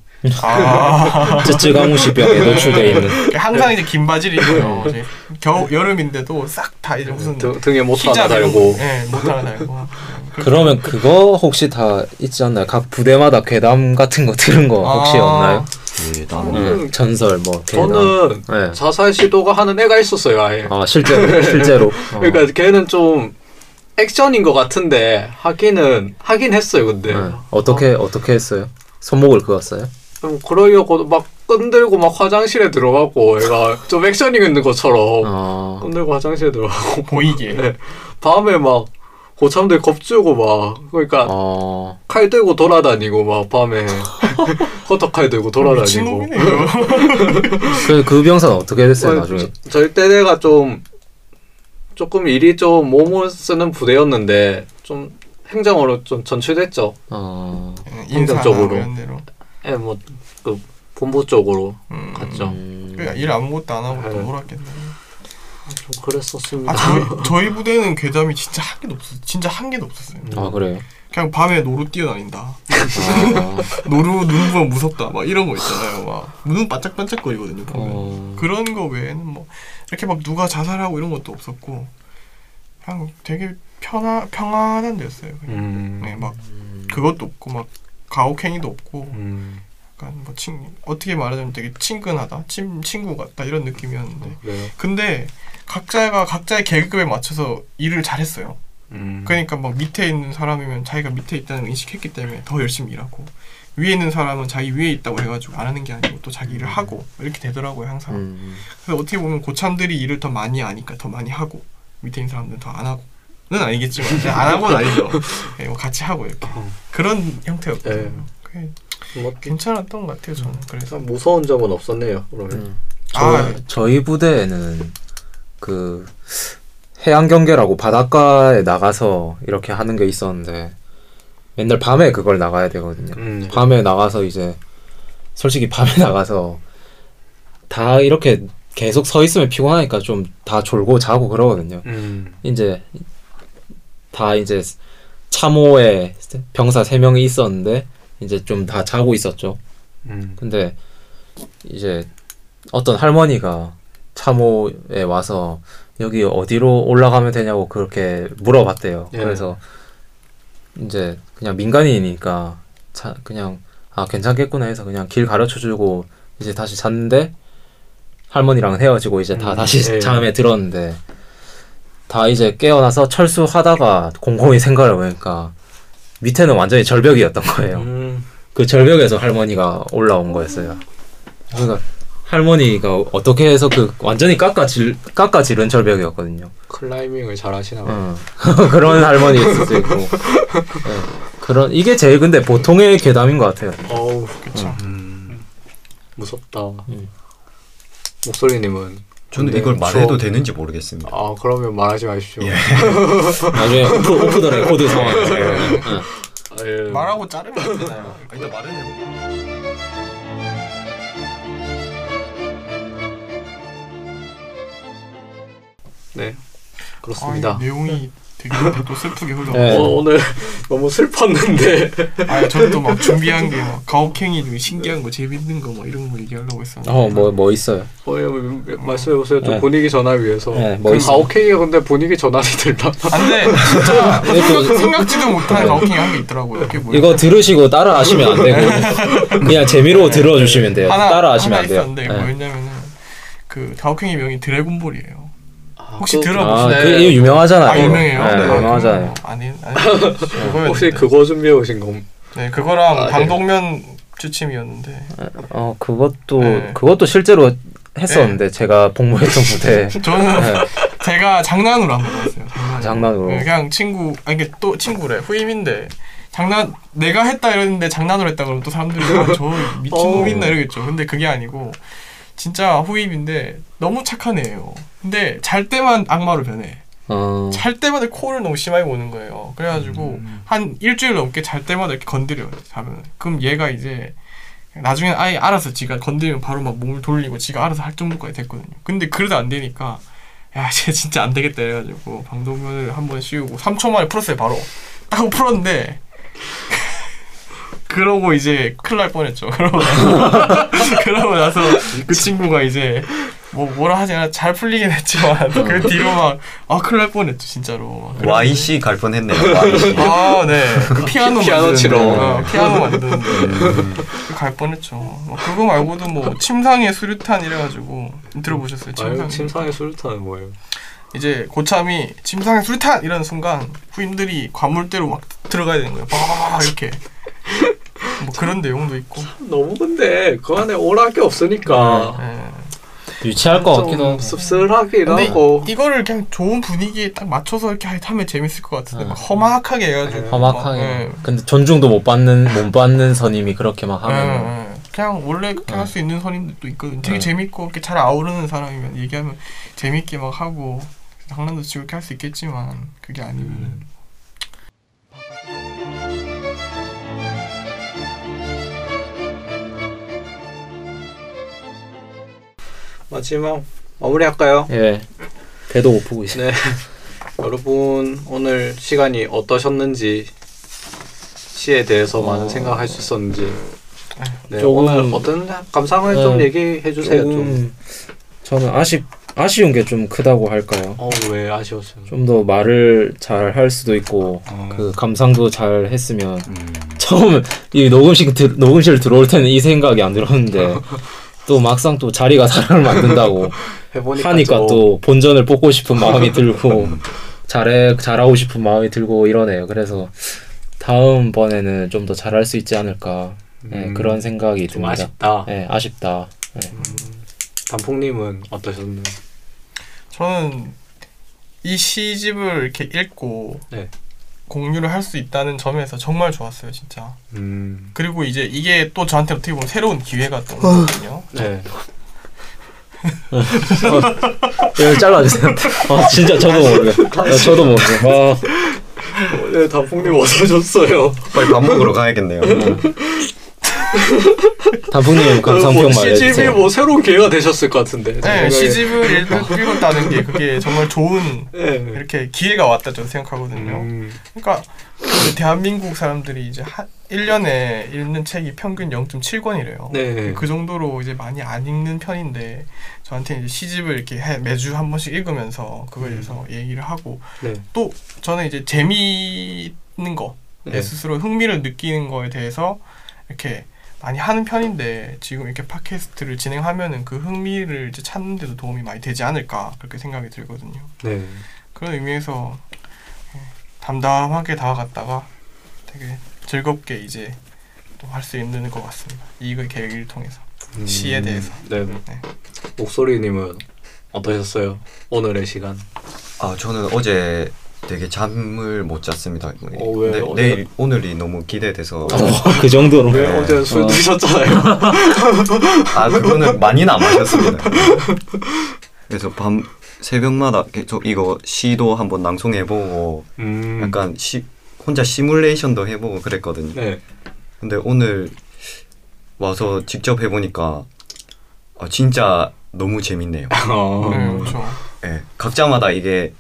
아
쯔쯔가무시병에 노출돼 있는
항상 이제 긴 바지를 입고요. 이제 겨우 여름인데도 싹 다 이제 무슨
등, 등에 모터 하나 달고.
거, 네, 못 하나 달고.
그러면 그거 혹시 다 있지 않나요? 각 부대마다 괴담 같은 거 들은 거 혹시
아.
없나요?
예, 나
음.
네, 전설 뭐 괴담.
저는
네.
자살 시도가 하는 애가 있었어요 아예.
아 실제로 실제로. 어.
그러니까 걔는 좀 액션인 것 같은데 하기는 하긴 했어요 근데
네. 어떻게 어 떻게 했어요? 손목을 그었어요?
좀 그러려고 막 끈들고 막 화장실에 들어가고 얘가 좀 액션이 있는 것처럼
어.
끈들고 화장실에 들어가고
보이게.
네. 밤에 막 고참들 겁주고 막 그러니까
어.
칼 들고 돌아다니고 막 밤에 커터 칼 들고 돌아다니고.
그, 그 병사는 어떻게 됐어요 나중에?
저- 저희 때가 좀 조금 일이 좀 몸을 쓰는 부대였는데 좀 행정으로 좀 전출됐죠.
어.
쪽으로.
뭐 이런 데로.
예, 뭐그 본부 쪽으로
음.
갔죠.
음.
그일 아무것도 안 하고 또
네.
놀았겠네요.
좀 그랬었습니다.
아 저희 저희 부대는 괴담이 진짜 한 개도 없었. 진짜 한 개도 없었어요.
아 그래요?
그냥 밤에 노루 뛰어다닌다.
아.
노루 눈 보면 무섭다. 막 이런 거 있잖아요. 막 눈 반짝반짝거리거든요. 보면.
어.
그런 거 외에는 뭐 이렇게 막 누가 자살하고 이런 것도 없었고 그냥 되게 편하 평안한 데였어요. 그냥.
음,
네, 막 그것도 없고 막 가혹행위도 없고
음,
약간 뭐 친, 어떻게 말하자면 되게 친근하다, 친, 친구 같다 이런 느낌이었는데
그래요.
근데 각자가 각자의 계급에 맞춰서 일을 잘했어요.
음,
그러니까 막 밑에 있는 사람이면 자기가 밑에 있다는 걸 인식했기 때문에 더 열심히 일하고 위에 있는 사람은 자기 위에 있다고 해가지고 안 하는 게 아니고 또 자기 일을 하고 이렇게 되더라고요 항상.
음.
그래서 어떻게 보면 고참들이 일을 더 많이 하니까 더 많이 하고 밑에 있는 사람들은 더 안 하고. 는 아니겠지만 안 하고는 아니죠. 네, 뭐 같이 하고 이렇게
어.
그런 형태였거든요.
네. 뭐
괜찮았던 것 같아요 저는. 그래서
참 무서운 점은 없었네요. 그러면
음. 저,
아
저희 부대에는 그 해양 경계라고 바닷가에 나가서 이렇게 하는 게 있었는데 맨날 밤에 그걸 나가야 되거든요.
음,
밤에 나가서 이제 솔직히 밤에 나가서 다 이렇게 계속 서 있으면 피곤하니까 좀 다 졸고 자고 그러거든요.
음,
이제 다 이제 참호에 병사 세 명이 있었는데 이제 좀 다 자고 있었죠.
음,
근데 이제 어떤 할머니가 참호에 와서 여기 어디로 올라가면 되냐고 그렇게 물어봤대요.
예.
그래서 이제 그냥 민간인이니까 자, 그냥 아 괜찮겠구나 해서 그냥 길 가르쳐 주고 이제 다시 잤는데 할머니랑 헤어지고 이제 다
음,
다시
예.
잠에 들었는데 다 이제 깨어나서 철수하다가 곰곰이 생각을 해보니까 밑에는 완전히 절벽이었던 거예요.
음,
그 절벽에서 할머니가 올라온 거였어요. 그러니까 할머니가 어떻게 해서 그 완전히 깎아질 깎아지른 절벽이었거든요.
클라이밍을 잘 하시나 봐요.
어. 그런 할머니 있을 수 있고. 네. 그런 이게 제일 근데 보통의 괴담인 것 같아요.
어우,
그쵸.
음, 무섭다.
음.
목소리님은
저는 이걸 말해도
저...
되는지 모르겠습니다.
아 그러면 말하지 마십시오.
예.
나중에 off, off the record 상황. 예.
아, 예.
말하고 자르면 되잖아요. 일단 말은 해볼게요.
네
아,
그렇습니다.
아, 내용이 되게 또 슬프게 흘러.
네.
어, 오늘 너무 슬펐는데
아, 저는 또 막 준비한 게 막 가혹행위 중에 신기한 거, 재밌는 거 막 이런 거 얘기하려고 했었는데.
어뭐뭐 있어요?
어, 예, 말씀해 보세요. 좀
네.
분위기 전환 위해서.
네, 뭐
그? 가오케이가 근데 분위기 전환이 될라.
안돼 진짜
이거-
생각, 생각 지도 못한 가혹행위 한게 있더라고요.
이거 들으시고 따라 하시면 안 되고 그냥 재미로 들어주시면 돼요.
하나
따라 하시면
하나
안 돼요.
있었는데
네.
뭐였냐면은 그 가혹행위 명이 드래곤볼이에요. 혹시 들어보셨어요?
아,
네.
그 이거 유명하잖아요.
아 유명해요.
네,
네.
유명하잖아요.
그거 아니 아니 그거였는데.
혹시 그거 준비해 오신 건?
네 그거랑
아, 네.
방독면 주침이었는데
어 그것도
네.
그것도 실제로 했었는데 제가 복무했던 부대.
저는
네.
제가 장난으로 한번 해봤어요. 장난으로.
장난으로.
네, 그냥 친구 아니 이게 또 친구래 후임인데 장난 내가 했다 이러는데 장난으로 했다 그러면 또 사람들이 아, 저 미친놈
어.
있나 이러겠죠. 근데 그게 아니고 진짜 후임인데 너무 착한 애예요. 근데 잘 때만 악마로 변해.
어.
잘 때마다 코를 너무 심하게 오는 거예요. 그래가지고
음.
한 일주일 넘게 잘 때마다 이렇게 건드려요. 자면 그럼 얘가 이제 나중엔 아예 알아서 지가 건드리면 바로 막 몸을 돌리고 지가 알아서 할 정도까지 됐거든요. 근데 그러다 안 되니까 야, 쟤 진짜 안 되겠다 해가지고 방독면을 한 번 씌우고 3초 만에 풀었어요. 바로 딱 풀었는데 그러고 이제 큰일 날 뻔했죠. 그러고 나서, 그러고 나서 그 친구가 이제 뭐 뭐라 하지 않아 잘 풀리긴 했지만 그 뒤로 막아 큰일 날 뻔했죠 진짜로. 막
YC 갈 뻔했네요. YC.
아, 네. 그 피아노
피아노 치러.
어, 피아노 만드는데 그갈 뻔했죠. 뭐 그거 말고도 뭐 침상의 수류탄 이래가지고 들어보셨어요? 침상.
아유, 침상의 수류탄은 뭐예요?
이제 고참이 침상의 수류탄 이러는 순간 후임들이 관물대로 막 들어가야 되는 거예요. 빠바바바 이렇게. 뭐 그런 내용도 있고.
너무 근데 그 안에 게 없으니까
예.
유치할
것좀
같기도 하고.
씁쓸하긴 하고
이거를 그냥 좋은 분위기에 딱 맞춰서 이렇게 하면 재밌을 것 같은데
네.
막 험악하게 해가지고
네.
험악하게.
막, 예.
근데 존중도 못 받는 못 받는 선임이 그렇게 막 하면
예, 예. 그냥 원래 그렇게 할 수 있는 선임들도 있거든. 되게
네.
재밌고 이렇게 잘 아우르는 사람이면 얘기하면 재밌게 막 하고 장난도 치고 이렇게 할 수 있겠지만 그게 아니면
마지막 마무리할까요?
예. 배도 고프고 있어요.
네. 여러분 오늘 시간이 어떠셨는지 시에 대해서
어.
많은 생각할 수 있었는지 네,
조금-
오늘 어떤 감상을 좀
네.
얘기해 주세요 좀.
조금 저는 아쉽 아쉬운 게 좀 크다고 할까요?
어왜 아쉬웠어요?
좀 더 말을 잘 할 수도 있고
어.
그 감상도 잘 했으면
음.
처음 이 녹음실 들, 녹음실 들어올 때는 이 생각이 안 들었는데 또 막상 또 자리가 사람을 만든다고
해보니까
하니까
좀-
또 본전을 뽑고 싶은 마음이 들고 잘해 잘하고 싶은 마음이 들고 이러네요. 그래서 다음 번에는 좀 더 잘할 수 있지 않을까 네,
음,
그런 생각이
좀
듭니다.
아쉽다.
네, 아쉽다. 네.
단풍님은 어떠셨나요?
저는 이 시집을 이렇게 읽고
네.
공유를 할 수 있다는 점에서 정말 좋았어요, 진짜.
음,
그리고 이제 이게 또 저한테 어떻게 보면 새로운 기회가 또 오거든요.
네.
이거 잘라주세요. 어, 진짜 저도 모르게. 어, 저도 모르게. 어,
네, 단풍님 어떠셨어요?
빨리 밥 먹으러 가야겠네요.
단풍님 감상평
뭐 시집이
말해주세요.
뭐 새로운 기회가 되셨을 것 같은데. 제
네, 읽- 읽었다는 게 그게 정말 좋은
네.
이렇게 기회가 왔다 저는 생각하거든요.
음,
그러니까 이제 대한민국 사람들이 이제 한 1년에 읽는 책이 평균 0.7권이래요.
네.
그 정도로 이제 많이 안 읽는 편인데 저한테 이제 시집을 이렇게 해, 매주 한 번씩 읽으면서 그거에 대해서 얘기를 하고
네.
또 저는 이제 재미있는 거, 내
네.
스스로 흥미를 느끼는 거에 대해서 이렇게 많이 하는 편인데 지금 이렇게 팟캐스트를 진행하면은 그 흥미를 이제 찾는 데도 도움이 많이 되지 않을까 그렇게 생각이 들거든요.
네.
그런 의미에서 예, 담담하게 다가갔다가 되게 즐겁게 이제 또 할 수 있는 것 같습니다. 이거 계기를 통해서
음,
시에 대해서.
네.
네.
목소리님은 어떠셨어요? 오늘의 시간.
아 저는 어제 되게 잠을 못 잤습니다.
어, 왜?
내,
어제-
내일 오늘이 너무 기대돼서
어, 그 정도로.
왜
네.
어제 술
어.
드셨잖아요.
아 그거는 많이는 안 마셨습니다. 그래서 밤 새벽마다 계속 이거 시도 한번 낭송해보고
음.
약간 시 혼자 시뮬레이션도 해보고 그랬거든요.
네.
근데 오늘 와서 직접 해보니까 아, 진짜 너무 재밌네요.
어.
네, 그렇죠.
예, 각자마다 이게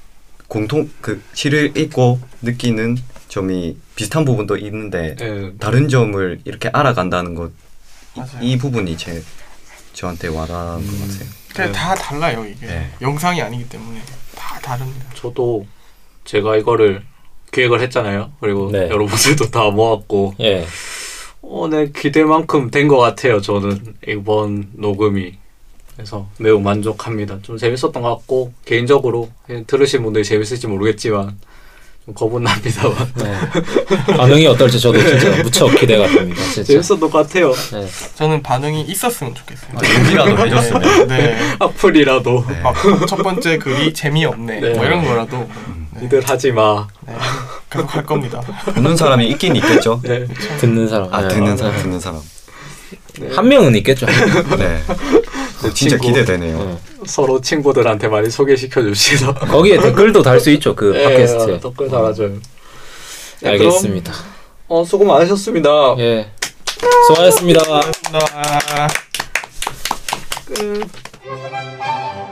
공통 그 시를 읽고 느끼는 점이 비슷한 부분도 있는데
예,
다른 점을 이렇게 알아간다는 것 이 부분이 제 저한테 와닿은
음.
것 같아요.
그냥
네.
다 달라요 이게
네.
영상이 아니기 때문에 다 다릅니다.
저도 제가 이거를 기획을 했잖아요. 그리고
네.
여러분들도 다 모았고
예.
어, 네 기대만큼 된 것 같아요. 저는 이번 녹음이 그래서 매우 만족합니다. 좀 재밌었던 것 같고 개인적으로 들으신 분들이 재밌을지 모르겠지만 좀 겁은 납니다만
네. 반응이 어떨지 저도 진짜 무척 기대가 됩니다. 진짜.
재밌었던 것 같아요.
네.
저는 반응이 있었으면 좋겠어요.
아, 용기라도 해줬으면.
네. 네.
악플이라도
네.
막첫 번째 글이 재미없네
네.
뭐 이런 거라도 네.
니들 하지 마.
네. 계속 할 겁니다.
보는 사람이 있긴 있겠죠.
네.
듣는 사람.
아
네.
듣는 사람 듣는 사람.
한 명은 있겠죠.
네. 어, 진짜
친구.
기대되네요.
네.
서로 친구들한테 많이 소개시켜 줍시다.
거기에 댓글도 달 수 있죠. 그 팟캐스트에.
댓글 달아줘요. 네,
알겠습니다.
그럼, 어, 수고 많으셨습니다.
예. 수고하셨습니다.
고맙습니다.
끝.